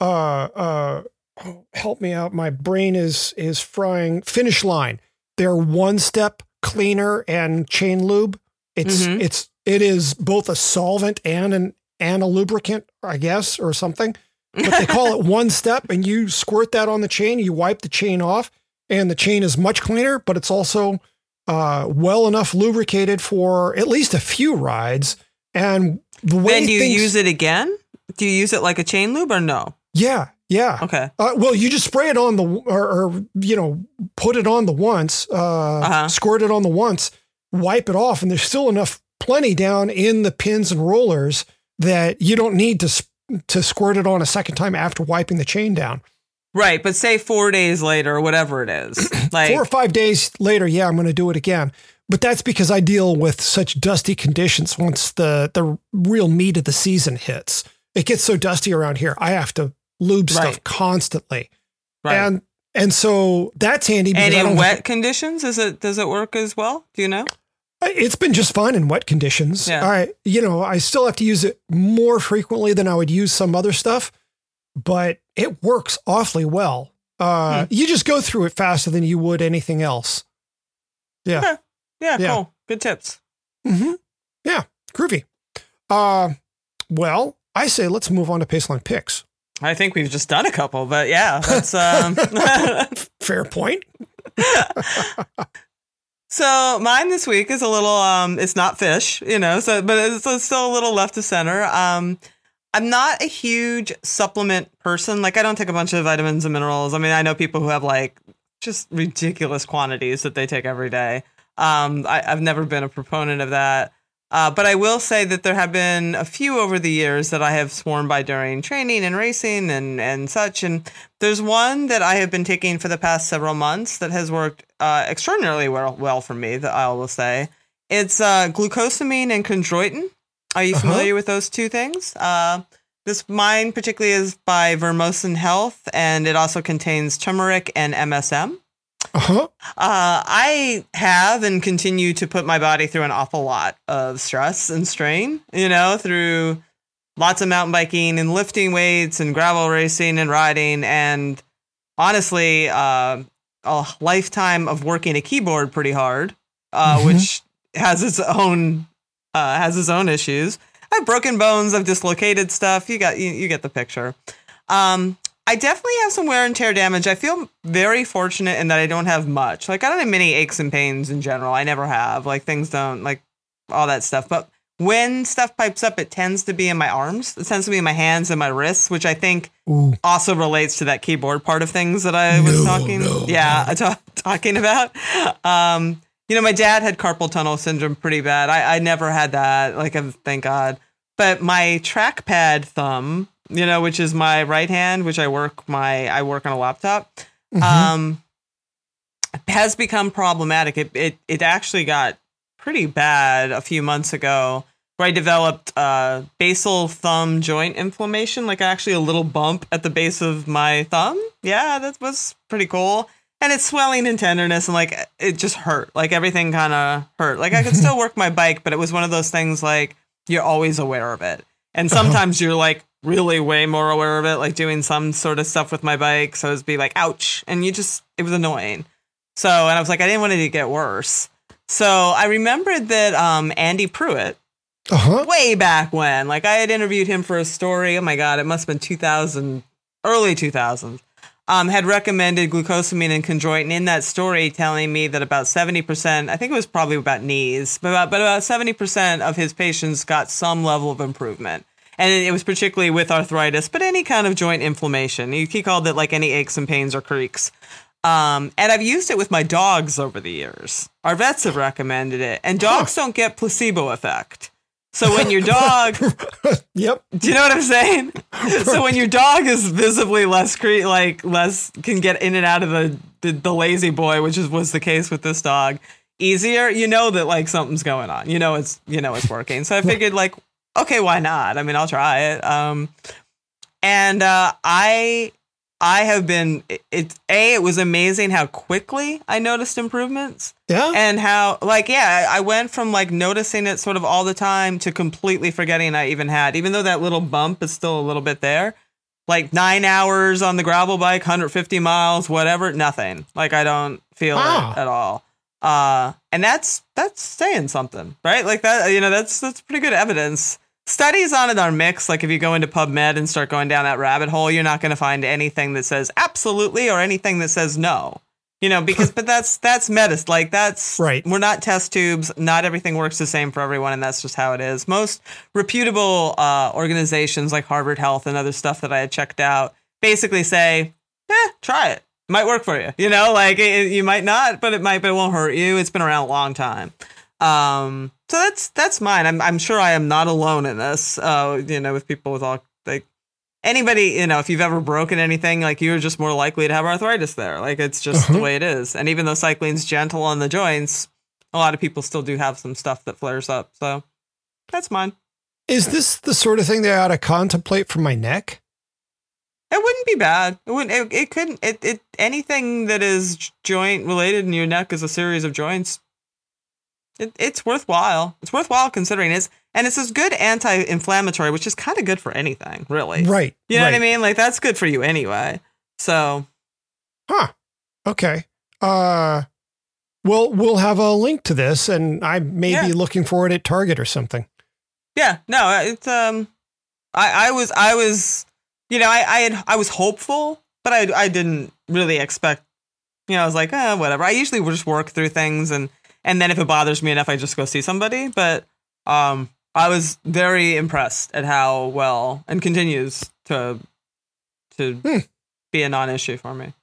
Speaker 1: uh, uh, oh, help me out. My brain is is frying. Finish line. Their one step cleaner and chain lube. It's
Speaker 2: Mhm.
Speaker 1: it's it is both a solvent and an and a lubricant, I guess, or something. But they call it *laughs* one step, and you squirt that on the chain. You wipe the chain off, and the chain is much cleaner. But it's also uh, well enough lubricated for at least a few rides. And the way
Speaker 2: then do you
Speaker 1: things-
Speaker 2: use it again? Do you use it like a chain lube or no?
Speaker 1: Yeah, yeah.
Speaker 2: Okay.
Speaker 1: Uh, well, you just spray it on the or, or you know put it on the once, uh,
Speaker 2: Uh-huh.
Speaker 1: squirt it on the once, wipe it off, and there's still enough plenty down in the pins and rollers that you don't need to to squirt it on a second time after wiping the chain down.
Speaker 2: Right, but say four days later or whatever it is. *clears throat* Like
Speaker 1: Four or five days later, yeah, I'm going to do it again. But that's because I deal with such dusty conditions once the the real meat of the season hits. It gets so dusty around here. I have to lube stuff
Speaker 2: Right.
Speaker 1: constantly.
Speaker 2: right.
Speaker 1: And and so that's handy
Speaker 2: and in wet
Speaker 1: have
Speaker 2: conditions, is it does it work as well? Do you know?
Speaker 1: It's been just fine in wet conditions.
Speaker 2: Yeah.
Speaker 1: I you know, I still have to use it more frequently than I would use some other stuff, but it works awfully well. Uh
Speaker 2: Hmm.
Speaker 1: you just go through it faster than you would anything else. Yeah.
Speaker 2: Okay. Yeah,
Speaker 1: Yeah.
Speaker 2: cool. Good tips.
Speaker 1: Mm-hmm. Yeah, groovy. Uh, well, I say let's move on to Paceline picks.
Speaker 2: I think we've just done a couple, but yeah, that's um *laughs*
Speaker 1: Fair point. *laughs*
Speaker 2: So mine this week is a little um it's not fish, you know, so but it's, it's still a little left to center. Um I'm not a huge supplement person. Like I don't take a bunch of vitamins and minerals. I mean, I know people who have like just ridiculous quantities that they take every day. Um I, I've never been a proponent of that. Uh, but I will say that there have been a few over the years that I have sworn by during training and racing and, and such. And there's one that I have been taking for the past several months that has worked uh, extraordinarily well, well for me, that I will say. It's uh, glucosamine and chondroitin. Are you
Speaker 1: Uh-huh.
Speaker 2: familiar with those two things? Uh, this mine particularly is by Vimerson Health, and it also contains turmeric and MSM.
Speaker 1: Uh-huh.
Speaker 2: Uh, I have and continue to put my body through an awful lot of stress and strain, you know, through lots of mountain biking and lifting weights and gravel racing and riding. And honestly, uh, a lifetime of working a keyboard pretty hard, uh,
Speaker 1: Mhm.
Speaker 2: which has its own uh, has its own issues. I've broken bones. I've dislocated stuff. You got you, you get the picture. Um, I definitely have some wear and tear damage. I feel very fortunate in that I don't have much. Like I don't have many aches and pains in general. I never have. Like things don't like all that stuff. But when stuff pipes up, it tends to be in my arms. It tends to be in my hands and my wrists, which I think
Speaker 1: Ooh.
Speaker 2: also relates to that keyboard part of things that I was
Speaker 1: No,
Speaker 2: talking.
Speaker 1: no,
Speaker 2: yeah, I *laughs* ta- talking about. Um, you know, my dad had carpal tunnel syndrome pretty bad. I, I never had that. Like, thank God. But my trackpad thumb, you know, which is my right hand, which I work my I work on a laptop,
Speaker 1: Mhm.
Speaker 2: um, has become problematic. It it it actually got pretty bad a few months ago, where I developed uh, basal thumb joint inflammation, like actually a little bump at the base of my thumb. Yeah, that was pretty cool. And it's swelling and tenderness, and like it just hurt. Like everything kind of hurt. Like I could *laughs* still work my bike, but it was one of those things like you're always aware of it. And sometimes you're like really way more aware of it, like doing some sort of stuff with my bike. So it'd be like, ouch. And you just, it was annoying. So, and I was like, I didn't want it to get worse. So I remembered that um, Andy Pruitt,
Speaker 1: Uh-huh.
Speaker 2: way back when, like I had interviewed him for a story. Oh my God, it must have been 2000, early 2000s. Um, had recommended glucosamine and chondroitin in that story, telling me that about 70%, I think it was probably about knees, but about, but about 70% of his patients got some level of improvement. And it, was particularly with arthritis, but any kind of joint inflammation. He, he called it like any aches and pains or creaks. Um, and I've used it with my dogs over the years. Our vets have recommended it, and dogs don't get placebo effect. So when your dog, *laughs*
Speaker 1: Yep.
Speaker 2: do you know what I'm saying? *laughs* So when your dog is visibly less cre- like less can get in and out of the, the the lazy boy, which is was the case with this dog, easier. You know that like something's going on. You know it's you know it's working. So I figured like okay, why not? I mean, I'll try it. Um, and uh, I I have been it, it a it was amazing how quickly I noticed improvements
Speaker 1: Yeah.
Speaker 2: and how like yeah i went from like noticing it sort of all the time to completely forgetting i even had even though that little bump is still a little bit there like nine hours on the gravel bike 150 miles whatever nothing like i don't feel
Speaker 1: Wow.
Speaker 2: it at all uh and that's that's saying something right? Like that you know that's that's pretty good evidence. Studies on it are mixed. Like if you go into pubmed and start going down that rabbit hole you're not going to find anything that says absolutely or anything that says no. You know because *laughs* but that's that's medicine. Like that's
Speaker 1: Right.
Speaker 2: we're not test tubes. Not everything works the same for everyone and that's just how it is. Most reputable uh, organizations like harvard health and other stuff that i had checked out basically say eh, try it it might work for you you know like it, it- you might not but it might but it won't hurt you it's been around a long time um so that's that's mine i'm, I'm sure i am not alone in this uh you know with people with all like anybody, you know, if you've ever broken anything, like you're just more likely to have arthritis there. Like it's just the
Speaker 1: Uh-huh.
Speaker 2: way it is. And even though cycling's gentle on the joints, a lot of people still do have some stuff that flares up. So that's mine.
Speaker 1: Is this the sort of thing that I ought to contemplate for my neck?
Speaker 2: It wouldn't be bad. It wouldn't. It, it couldn't. It, it anything that is joint related in your neck is a series of joints. It, it's worthwhile. It's worthwhile considering. It's and it's as good anti-inflammatory, which is kind of good for anything, really.
Speaker 1: Right.
Speaker 2: You know
Speaker 1: right.
Speaker 2: what I mean? Like that's good for you anyway. So
Speaker 1: Huh. Okay. Uh Well, we'll have a link to this, and I may
Speaker 2: Yeah.
Speaker 1: be looking for it at Target or something.
Speaker 2: Yeah, no, it's um, I I was I was, you know, I I had I was hopeful, but I I didn't really expect. You know, I was like, eh, whatever. I usually just work through things, and and then if it bothers me enough, I just go see somebody. But um, I was very impressed at how well and continues to to
Speaker 1: Hmm.
Speaker 2: be a non-issue for me.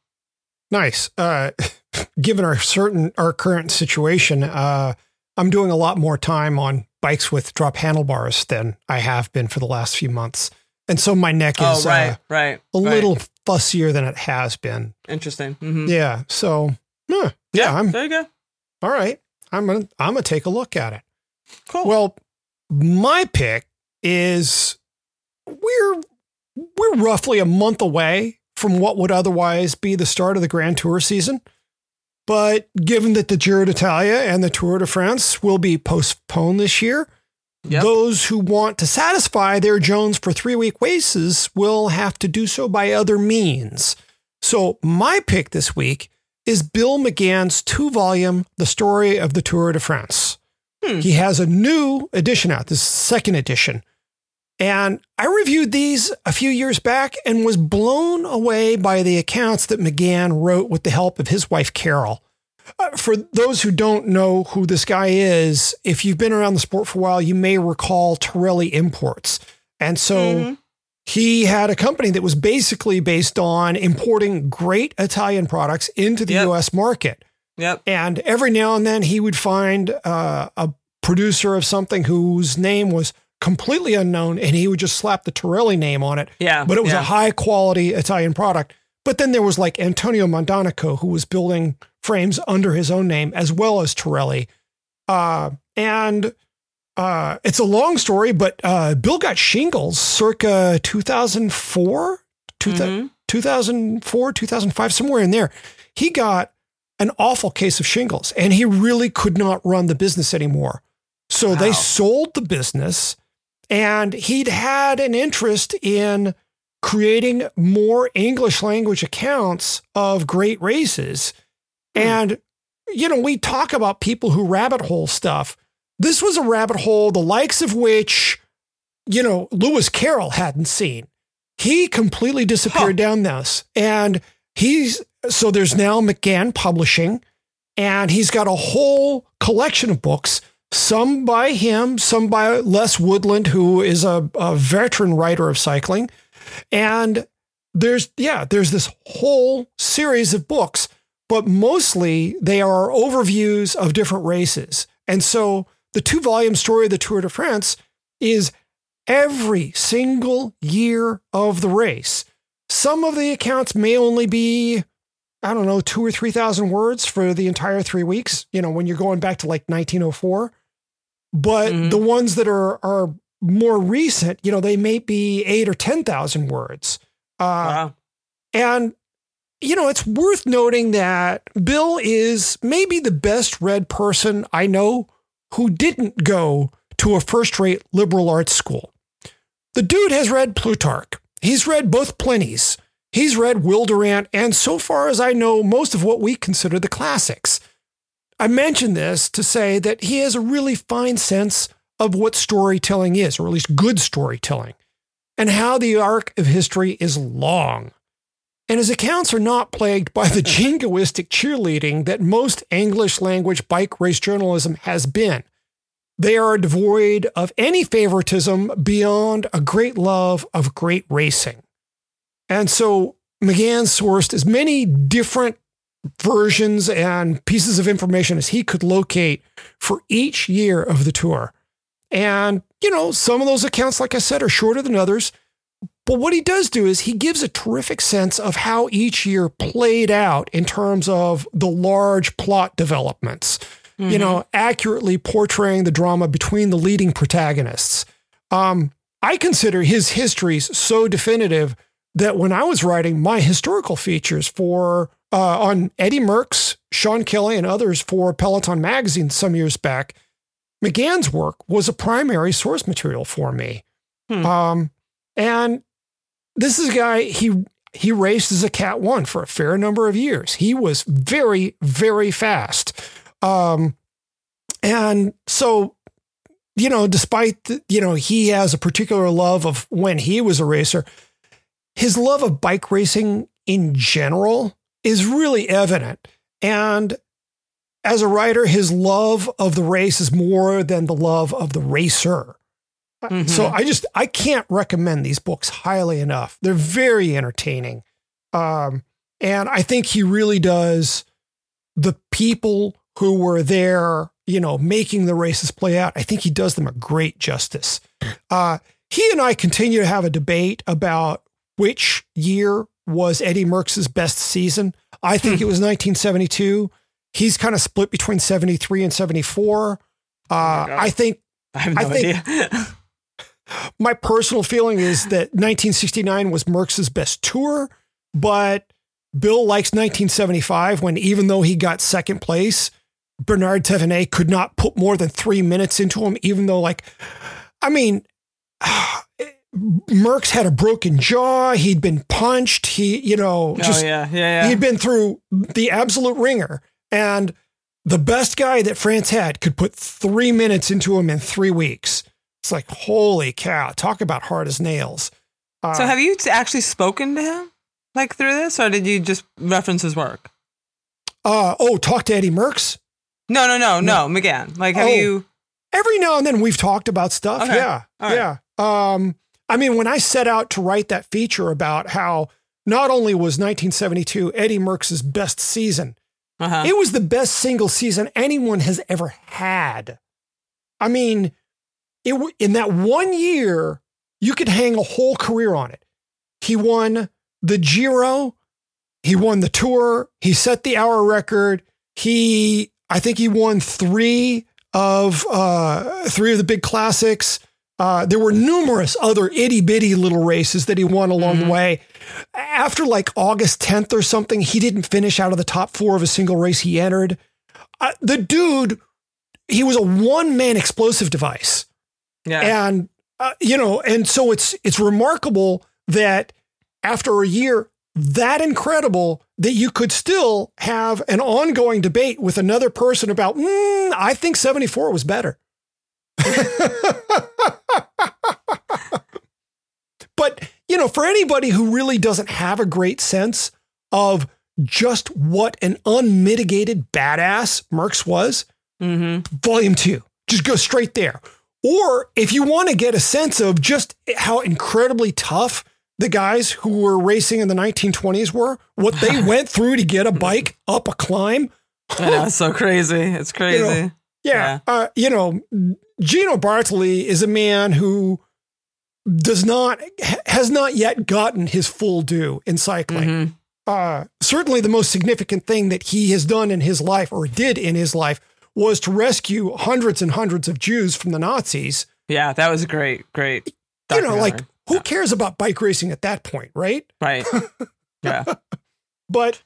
Speaker 1: Nice. Uh, *laughs* given our certain our current situation, uh, I'm doing a lot more time on bikes with drop handlebars than I have been for the last few months, and so my neck
Speaker 2: Oh,
Speaker 1: is
Speaker 2: right,
Speaker 1: uh,
Speaker 2: right,
Speaker 1: a
Speaker 2: right.
Speaker 1: little fussier than it has been.
Speaker 2: interesting. hmm
Speaker 1: Yeah. So, yeah, yeah, I'm
Speaker 2: there you go.
Speaker 1: all right. I'm gonna I'm gonna take a look at it.
Speaker 2: Cool.
Speaker 1: Well, my pick is we're we're roughly a month away from what would otherwise be the start of the Grand Tour season. But given that the Giro d'Italia and the Tour de France will be postponed this year,
Speaker 2: Yep.
Speaker 1: those who want to satisfy their Jones for three week races will have to do so by other means. So, my pick this week is Bill McGann's two volume The Story of the Tour de France.
Speaker 2: Hmm.
Speaker 1: He has a new edition out, this second edition. And I reviewed these a few years back and was blown away by the accounts that McGann wrote with the help of his wife, Carol. Uh, for those who don't know who this guy is, if you've been around the sport for a while, you may recall Torelli Imports. And so
Speaker 2: Mhm.
Speaker 1: he had a company that was basically based on importing great Italian products into the
Speaker 2: Yep.
Speaker 1: US market.
Speaker 2: Yep.
Speaker 1: And every now and then he would find uh, a producer of something whose name was completely unknown and he would just slap the Torelli name on it.
Speaker 2: Yeah.
Speaker 1: But it was
Speaker 2: yeah.
Speaker 1: a high quality Italian product. But then there was like Antonio Mondonico, who was building frames under his own name as well as Torelli. Uh, and uh, it's a long story, but uh, Bill got shingles circa 2004, 2000
Speaker 2: Mhm.
Speaker 1: 2004, 2005, somewhere in there. He got an awful case of shingles and he really could not run the business anymore. So they sold the business and he'd had an interest in creating more English language accounts of great races. And, you know, we talk about people who rabbit hole stuff. This was a rabbit hole, the likes of which, you know, Lewis Carroll hadn't seen. He completely disappeared down this. And he's so there's now McGann Publishing, and he's got a whole collection of books, some by him, some by Les Woodland, who is a, a veteran writer of cycling. And there's, yeah, there's this whole series of books, but mostly they are overviews of different races. And so the two volume story of the Tour de France is every single year of the race. Some of the accounts may only be, I don't know, two or 3,000 words for the entire three weeks, you know, when you're going back to like 1904. But
Speaker 2: Mhm.
Speaker 1: the ones that are, are more recent, you know, they may be eight or 10,000 words. Uh,
Speaker 2: Wow.
Speaker 1: and, you know, it's worth noting that Bill is maybe the best read person I know who didn't go to a first rate liberal arts school. The dude has read Plutarch. He's read both Pliny's. He's read Will Durant, and so far as I know, most of what we consider the classics. I mention this to say that he has a really fine sense of what storytelling is, or at least good storytelling, and how the arc of history is long. And his accounts are not plagued by the *laughs* jingoistic cheerleading that most English language bike race journalism has been. They are devoid of any favoritism beyond a great love of great racing. And so McGann sourced as many different versions and pieces of information as he could locate for each year of the tour. And, you know, some of those accounts, like I said, are shorter than others. But what he does do is he gives a terrific sense of how each year played out in terms of the large plot developments, you know, accurately portraying the drama between the leading protagonists. Um, I consider his histories so definitive that when I was writing my historical features for uh, on Eddie Merckx, Sean Kelly, and others for Peloton magazine some years back, McGann's work was a primary source material for me.
Speaker 2: Hmm.
Speaker 1: Um, and this is a guy he he raced as a Cat One for a fair number of years. He was very very fast. Um, and so, you know, despite, the, you know, he has a particular love of when he was a racer, his love of bike racing in general is really evident. And as a writer, his love of the race is more than the love of the racer. Mm-hmm. So I just I can't recommend these books highly enough. They're very entertaining. Um, and I think he really does the people who were there, you know, making the races play out. I think he does them a great justice. Uh, he and I continue to have a debate about which year was Eddie Merckx's best season. I think it was 1972. He's kind of split between 73 and 74. Uh, oh I think.
Speaker 2: I have no I think, idea. *laughs*
Speaker 1: my personal feeling is that 1969 was Merckx's best tour, but Bill likes 1975 when even though he got second place, Bernard Thévenet could not put more than three minutes into him, even though, like, I mean, *sighs* Merckx had a broken jaw. He'd been punched. He, you know,
Speaker 2: oh, just, oh, yeah. Yeah, yeah.
Speaker 1: he'd been through the absolute ringer. And the best guy that France had could put three minutes into him in three weeks. It's like, holy cow, talk about hard as nails.
Speaker 2: Uh, so have you actually spoken to him like through this or did you just reference his work?
Speaker 1: Uh, oh, talk to Eddie Merckx?
Speaker 2: No, no, no, no, no McGann. Like, have oh, you?
Speaker 1: Every now and then we've talked about stuff. Okay. Yeah. Right. Yeah. Um, I mean, when I set out to write that feature about how not only was 1972 Eddie Merckx's best season, uh-huh. it was the best single season anyone has ever had. I mean, it in that one year, you could hang a whole career on it. He won the Giro, he won the Tour, he set the hour record. He, I think, he won three of uh, three of the big classics. Uh, there were numerous other itty bitty little races that he won along mm-hmm. the way. After like August 10th or something, he didn't finish out of the top four of a single race he entered. Uh, the dude, he was a one man explosive device. Yeah. And uh, you know, and so it's it's remarkable that after a year that incredible that you could still have an ongoing debate with another person about mm, I think 74 was better. *laughs* but, you know, for anybody who really doesn't have a great sense of just what an unmitigated badass Merckx was, mm-hmm. volume two, just go straight there. Or if you want to get a sense of just how incredibly tough the guys who were racing in the 1920s were, what they *laughs* went through to get a bike up a climb.
Speaker 2: It's so *laughs* crazy. It's crazy.
Speaker 1: You know, yeah. yeah. Uh, you know, Gino Bartali is a man who does not, has not yet gotten his full due in cycling. Mm-hmm. Uh, certainly the most significant thing that he has done in his life or did in his life was to rescue hundreds and hundreds of Jews from the Nazis.
Speaker 2: Yeah, that was great, great.
Speaker 1: You know, like who yeah. cares about bike racing at that point, right?
Speaker 2: Right. *laughs* Yeah.
Speaker 1: but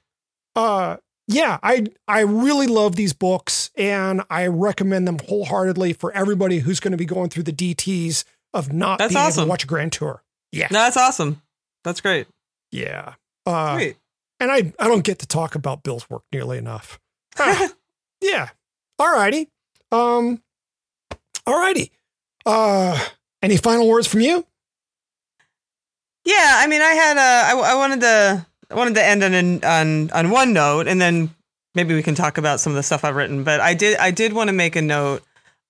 Speaker 1: uh yeah, I I really love these books and I recommend them wholeheartedly for everybody who's going to be going through the DTs of not that's being awesome. able to watch a grand tour. Yeah.
Speaker 2: No, that's awesome. That's great.
Speaker 1: Yeah. Uh, great. And I I don't get to talk about Bill's work nearly enough. *laughs* yeah. All righty. Um, all righty. Uh, any final words from you?
Speaker 2: Yeah, I mean, I had a, I, I wanted to, I wanted to end on on on one note, and then maybe we can talk about some of the stuff I've written. But I did, I did want to make a note,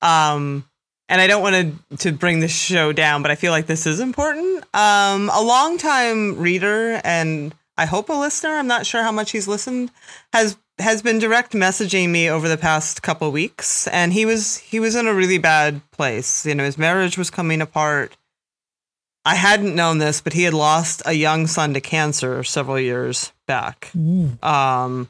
Speaker 2: um, and I don't want to to bring the show down, but I feel like this is important. Um, a longtime reader and I hope a listener, I'm not sure how much he's listened, has has been direct messaging me over the past couple weeks and he was he was in a really bad place. You know his marriage was coming apart. I hadn't known this but he had lost a young son to cancer several years back. Um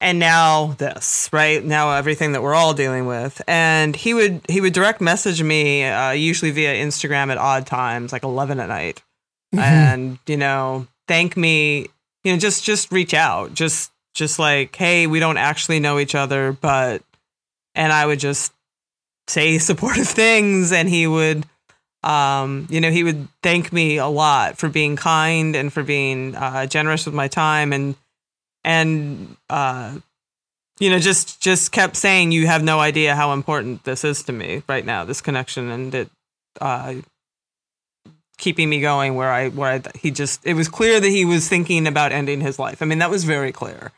Speaker 2: and now this right? Now everything that we're all dealing with. And he would he would direct message me uh, usually via instagram at odd times like 11 at night. Mm-hmm. and you know thank me you know just just reach out just just like, hey, we don't actually know each other, but, and I would just say *laughs* supportive things and he would, um, you know, he would thank me a lot for being kind and for being uh, generous with my time and, and, uh, you know, just just kept saying you have no idea how important this is to me right now, this connection, and it uh, keeping me going where I where I, he just it was clear that he was thinking about ending his life. I mean, that was very clear.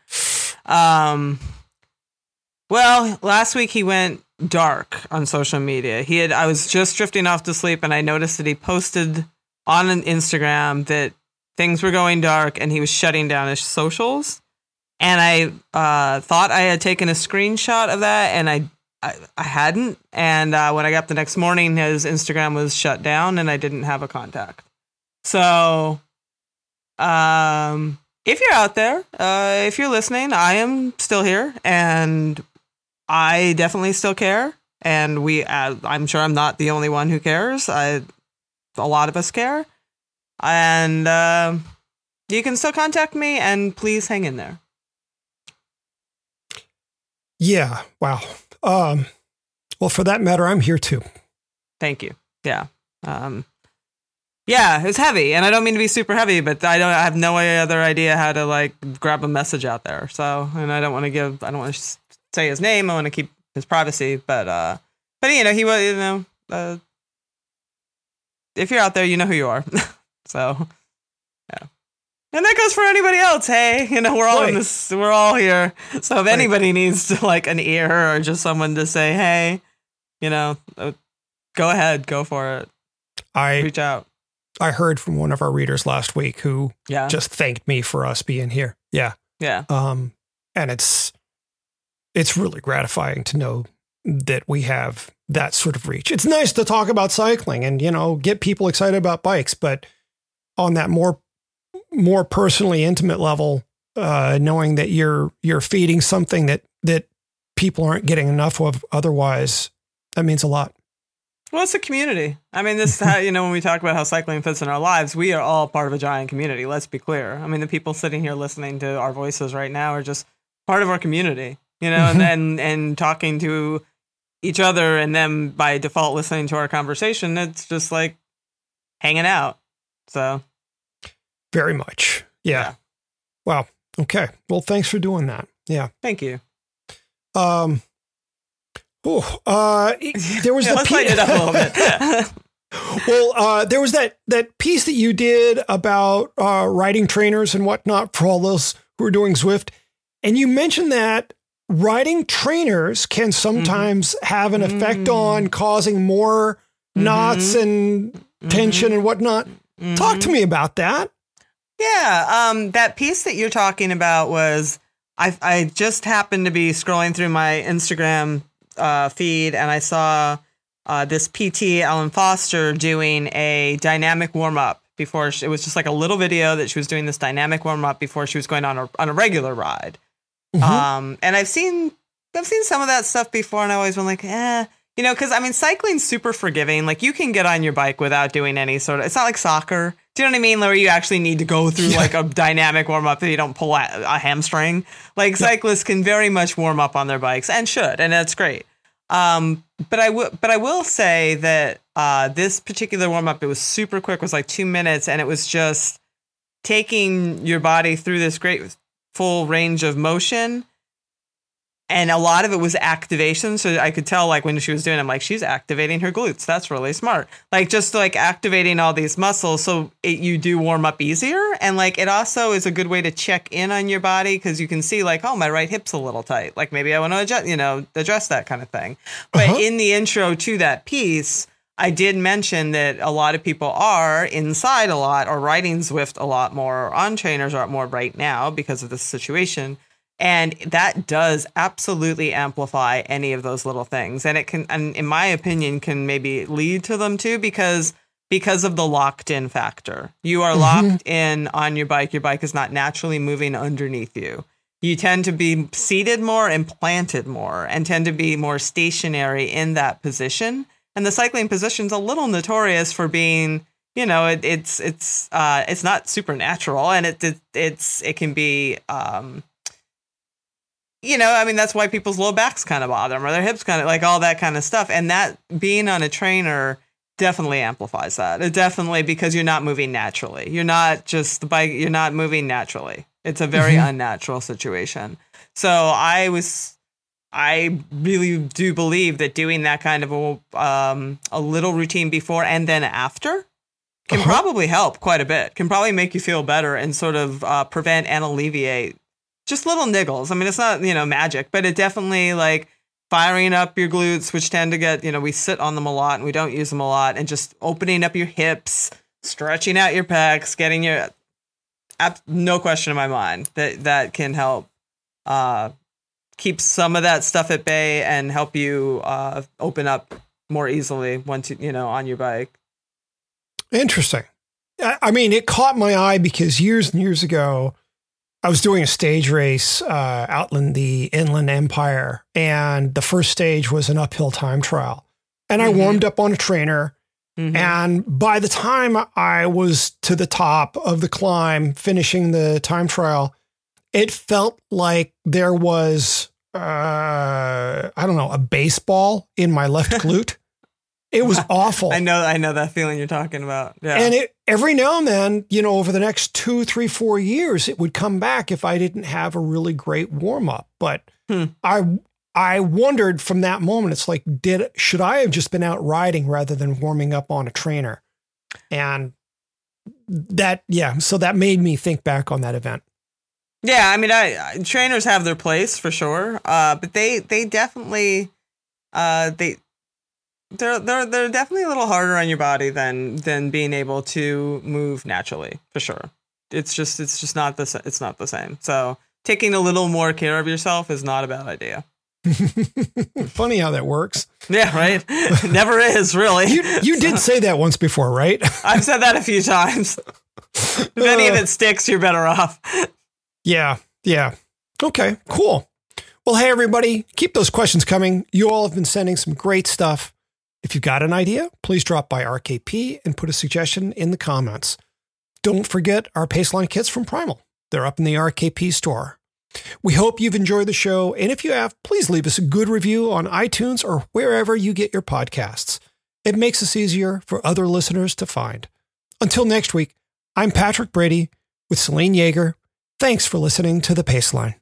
Speaker 2: Um, well, last week he went dark on social media. He had I was just drifting off to sleep and I noticed that he posted on an Instagram that things were going dark and he was shutting down his socials. And I uh, thought I had taken a screenshot of that and I I, I hadn't. And uh, when I got up the next morning, his Instagram was shut down and I didn't have a contact. So, um, if you're out there, uh, if you're listening, I am still here and I definitely still care. And we, uh, I'm sure I'm not the only one who cares. I, a lot of us care. And uh, you can still contact me and please hang in there.
Speaker 1: Yeah. Wow. Um, well, for that matter, I'm here too.
Speaker 2: Thank you. Yeah. Um, yeah, it's heavy, and I don't mean to be super heavy, but I don't. I have no other idea how to like grab a message out there. So, and I don't want to give. I don't want to say his name. I want to keep his privacy. But, uh, but you know, he was. You know, uh, if you're out there, you know who you are. *laughs* so, yeah. And that goes for anybody else. Hey, you know, we're all in this. We're all here. So if anybody needs to like an ear or just someone to say, hey, you know, uh, go ahead, go for it.
Speaker 1: I
Speaker 2: reach out.
Speaker 1: I heard from one of our readers last week who
Speaker 2: yeah.
Speaker 1: just thanked me for us being here. Yeah.
Speaker 2: Yeah.
Speaker 1: Um, and it's it's really gratifying to know that we have that sort of reach. It's nice to talk about cycling and you know get people excited about bikes, but on that more more personally intimate level, uh, knowing that you're you're feeding something that that people aren't getting enough of otherwise, that means a lot.
Speaker 2: Well, it's a community. I mean, this how, you know when we talk about how cycling fits in our lives, we are all part of a giant community. Let's be clear. I mean, the people sitting here listening to our voices right now are just part of our community. You know, mm-hmm. and, and and talking to each other and them by default listening to our conversation. It's just like hanging out. So
Speaker 1: very much. Yeah. yeah. Wow. Okay. Well, thanks for doing that. Yeah.
Speaker 2: Thank you.
Speaker 1: Um. Oh, uh, *laughs* there was
Speaker 2: yeah,
Speaker 1: the
Speaker 2: let's piece- it up a little bit. *laughs* *laughs*
Speaker 1: well, uh, there was that that piece that you did about uh, riding trainers and whatnot for all those who are doing Zwift, and you mentioned that riding trainers can sometimes mm-hmm. have an effect mm-hmm. on causing more mm-hmm. knots and tension and whatnot. Talk to mm-hmm. me about that.
Speaker 2: Yeah, um, that piece that you're talking about was I I just happened to be scrolling through my Instagram uh, feed and I saw uh, this PT Ellen Foster doing a dynamic warm up before she, it was just like a little video that she was doing this dynamic warm up before she was going on a on a regular ride. Mm-hmm. Um, and I've seen I've seen some of that stuff before, and I always been like, eh, you know, because I mean, cycling's super forgiving. Like you can get on your bike without doing any sort of. It's not like soccer. Do you know what I mean? Where you actually need to go through yeah. like a dynamic warm up that you don't pull a, a hamstring. Like yeah. cyclists can very much warm up on their bikes and should, and that's great. Um, but I will, but I will say that uh, this particular warm up, it was super quick. It was like two minutes, and it was just taking your body through this great full range of motion and a lot of it was activation. So i could tell like when she was doing it, i'm like she's activating her glutes. That's really smart. Like just like activating all these muscles so it, you do warm up easier. And like it also is a good way to check in on your body because you can see like oh my right hip's a little tight. Like maybe i want to adjust you know address that kind of thing. But uh-huh. in the intro to that piece I did mention that a lot of people are inside a lot or riding Zwift a lot more or on trainers a lot more right now because of the situation. And that does absolutely amplify any of those little things. And it can, and in my opinion, can maybe lead to them too, because because of the locked in factor. You are mm-hmm. locked in on your bike. Your bike is not naturally moving underneath you. You tend to be seated more and planted more and tend to be more stationary in that position. And the cycling position's a little notorious for being, you know, it, it's it's uh, it's not supernatural and it, it it's it can be um, you know, I mean, that's why people's low backs kind of bother them or their hips kind of like all that kind of stuff. And that being on a trainer definitely amplifies that. It definitely because you're not moving naturally. You're not just the bike, you're not moving naturally. It's a very mm-hmm. unnatural situation. So I was I really do believe that doing that kind of a um, a little routine before and then after can uh-huh. probably help quite a bit. Can probably make you feel better and sort of uh, prevent and alleviate just little niggles. I mean, it's not you know magic, but it definitely like firing up your glutes, which tend to get you know we sit on them a lot and we don't use them a lot, and just opening up your hips, stretching out your pecs, getting your no question in my mind that that can help uh, keep some of that stuff at bay and help you uh, open up more easily once you, you know on your bike.
Speaker 1: Interesting. I mean, it caught my eye because years and years ago, I was doing a stage race uh, out in the Inland Empire, and the first stage was an uphill time trial. And mm-hmm. I warmed up on a trainer. Mm-hmm. And by the time I was to the top of the climb, finishing the time trial, it felt like there was uh, I don't know, a baseball in my left *laughs* glute. It was *laughs* awful.
Speaker 2: I know, I know that feeling you're talking about. Yeah.
Speaker 1: And it, every now and then, you know, over the next two, three, four years, it would come back if I didn't have a really great warm up. But hmm. I, I wondered from that moment, it's like, did should I have just been out riding rather than warming up on a trainer? And that, yeah, so that made me think back on that event.
Speaker 2: Yeah, I mean, I, I trainers have their place for sure, uh, but they they definitely uh, they they're they're they're definitely a little harder on your body than than being able to move naturally for sure. It's just it's just not the it's not the same. So taking a little more care of yourself is not a bad idea. *laughs*
Speaker 1: Funny how that works.
Speaker 2: Yeah, right. *laughs* Never is really.
Speaker 1: You you did *laughs* say that once before, right?
Speaker 2: I've said that a few times. If any of uh. it sticks, you're better off.
Speaker 1: Yeah. Yeah. Okay. Cool. Well, hey, everybody, keep those questions coming. You all have been sending some great stuff. If you've got an idea, please drop by RKP and put a suggestion in the comments. Don't forget our Paceline kits from Primal. They're up in the RKP store. We hope you've enjoyed the show, and if you have, please leave us a good review on iTunes or wherever you get your podcasts. It makes us easier for other listeners to find. Until next week, I'm Patrick Brady with Selene Yeager Thanks for listening to The Paceline.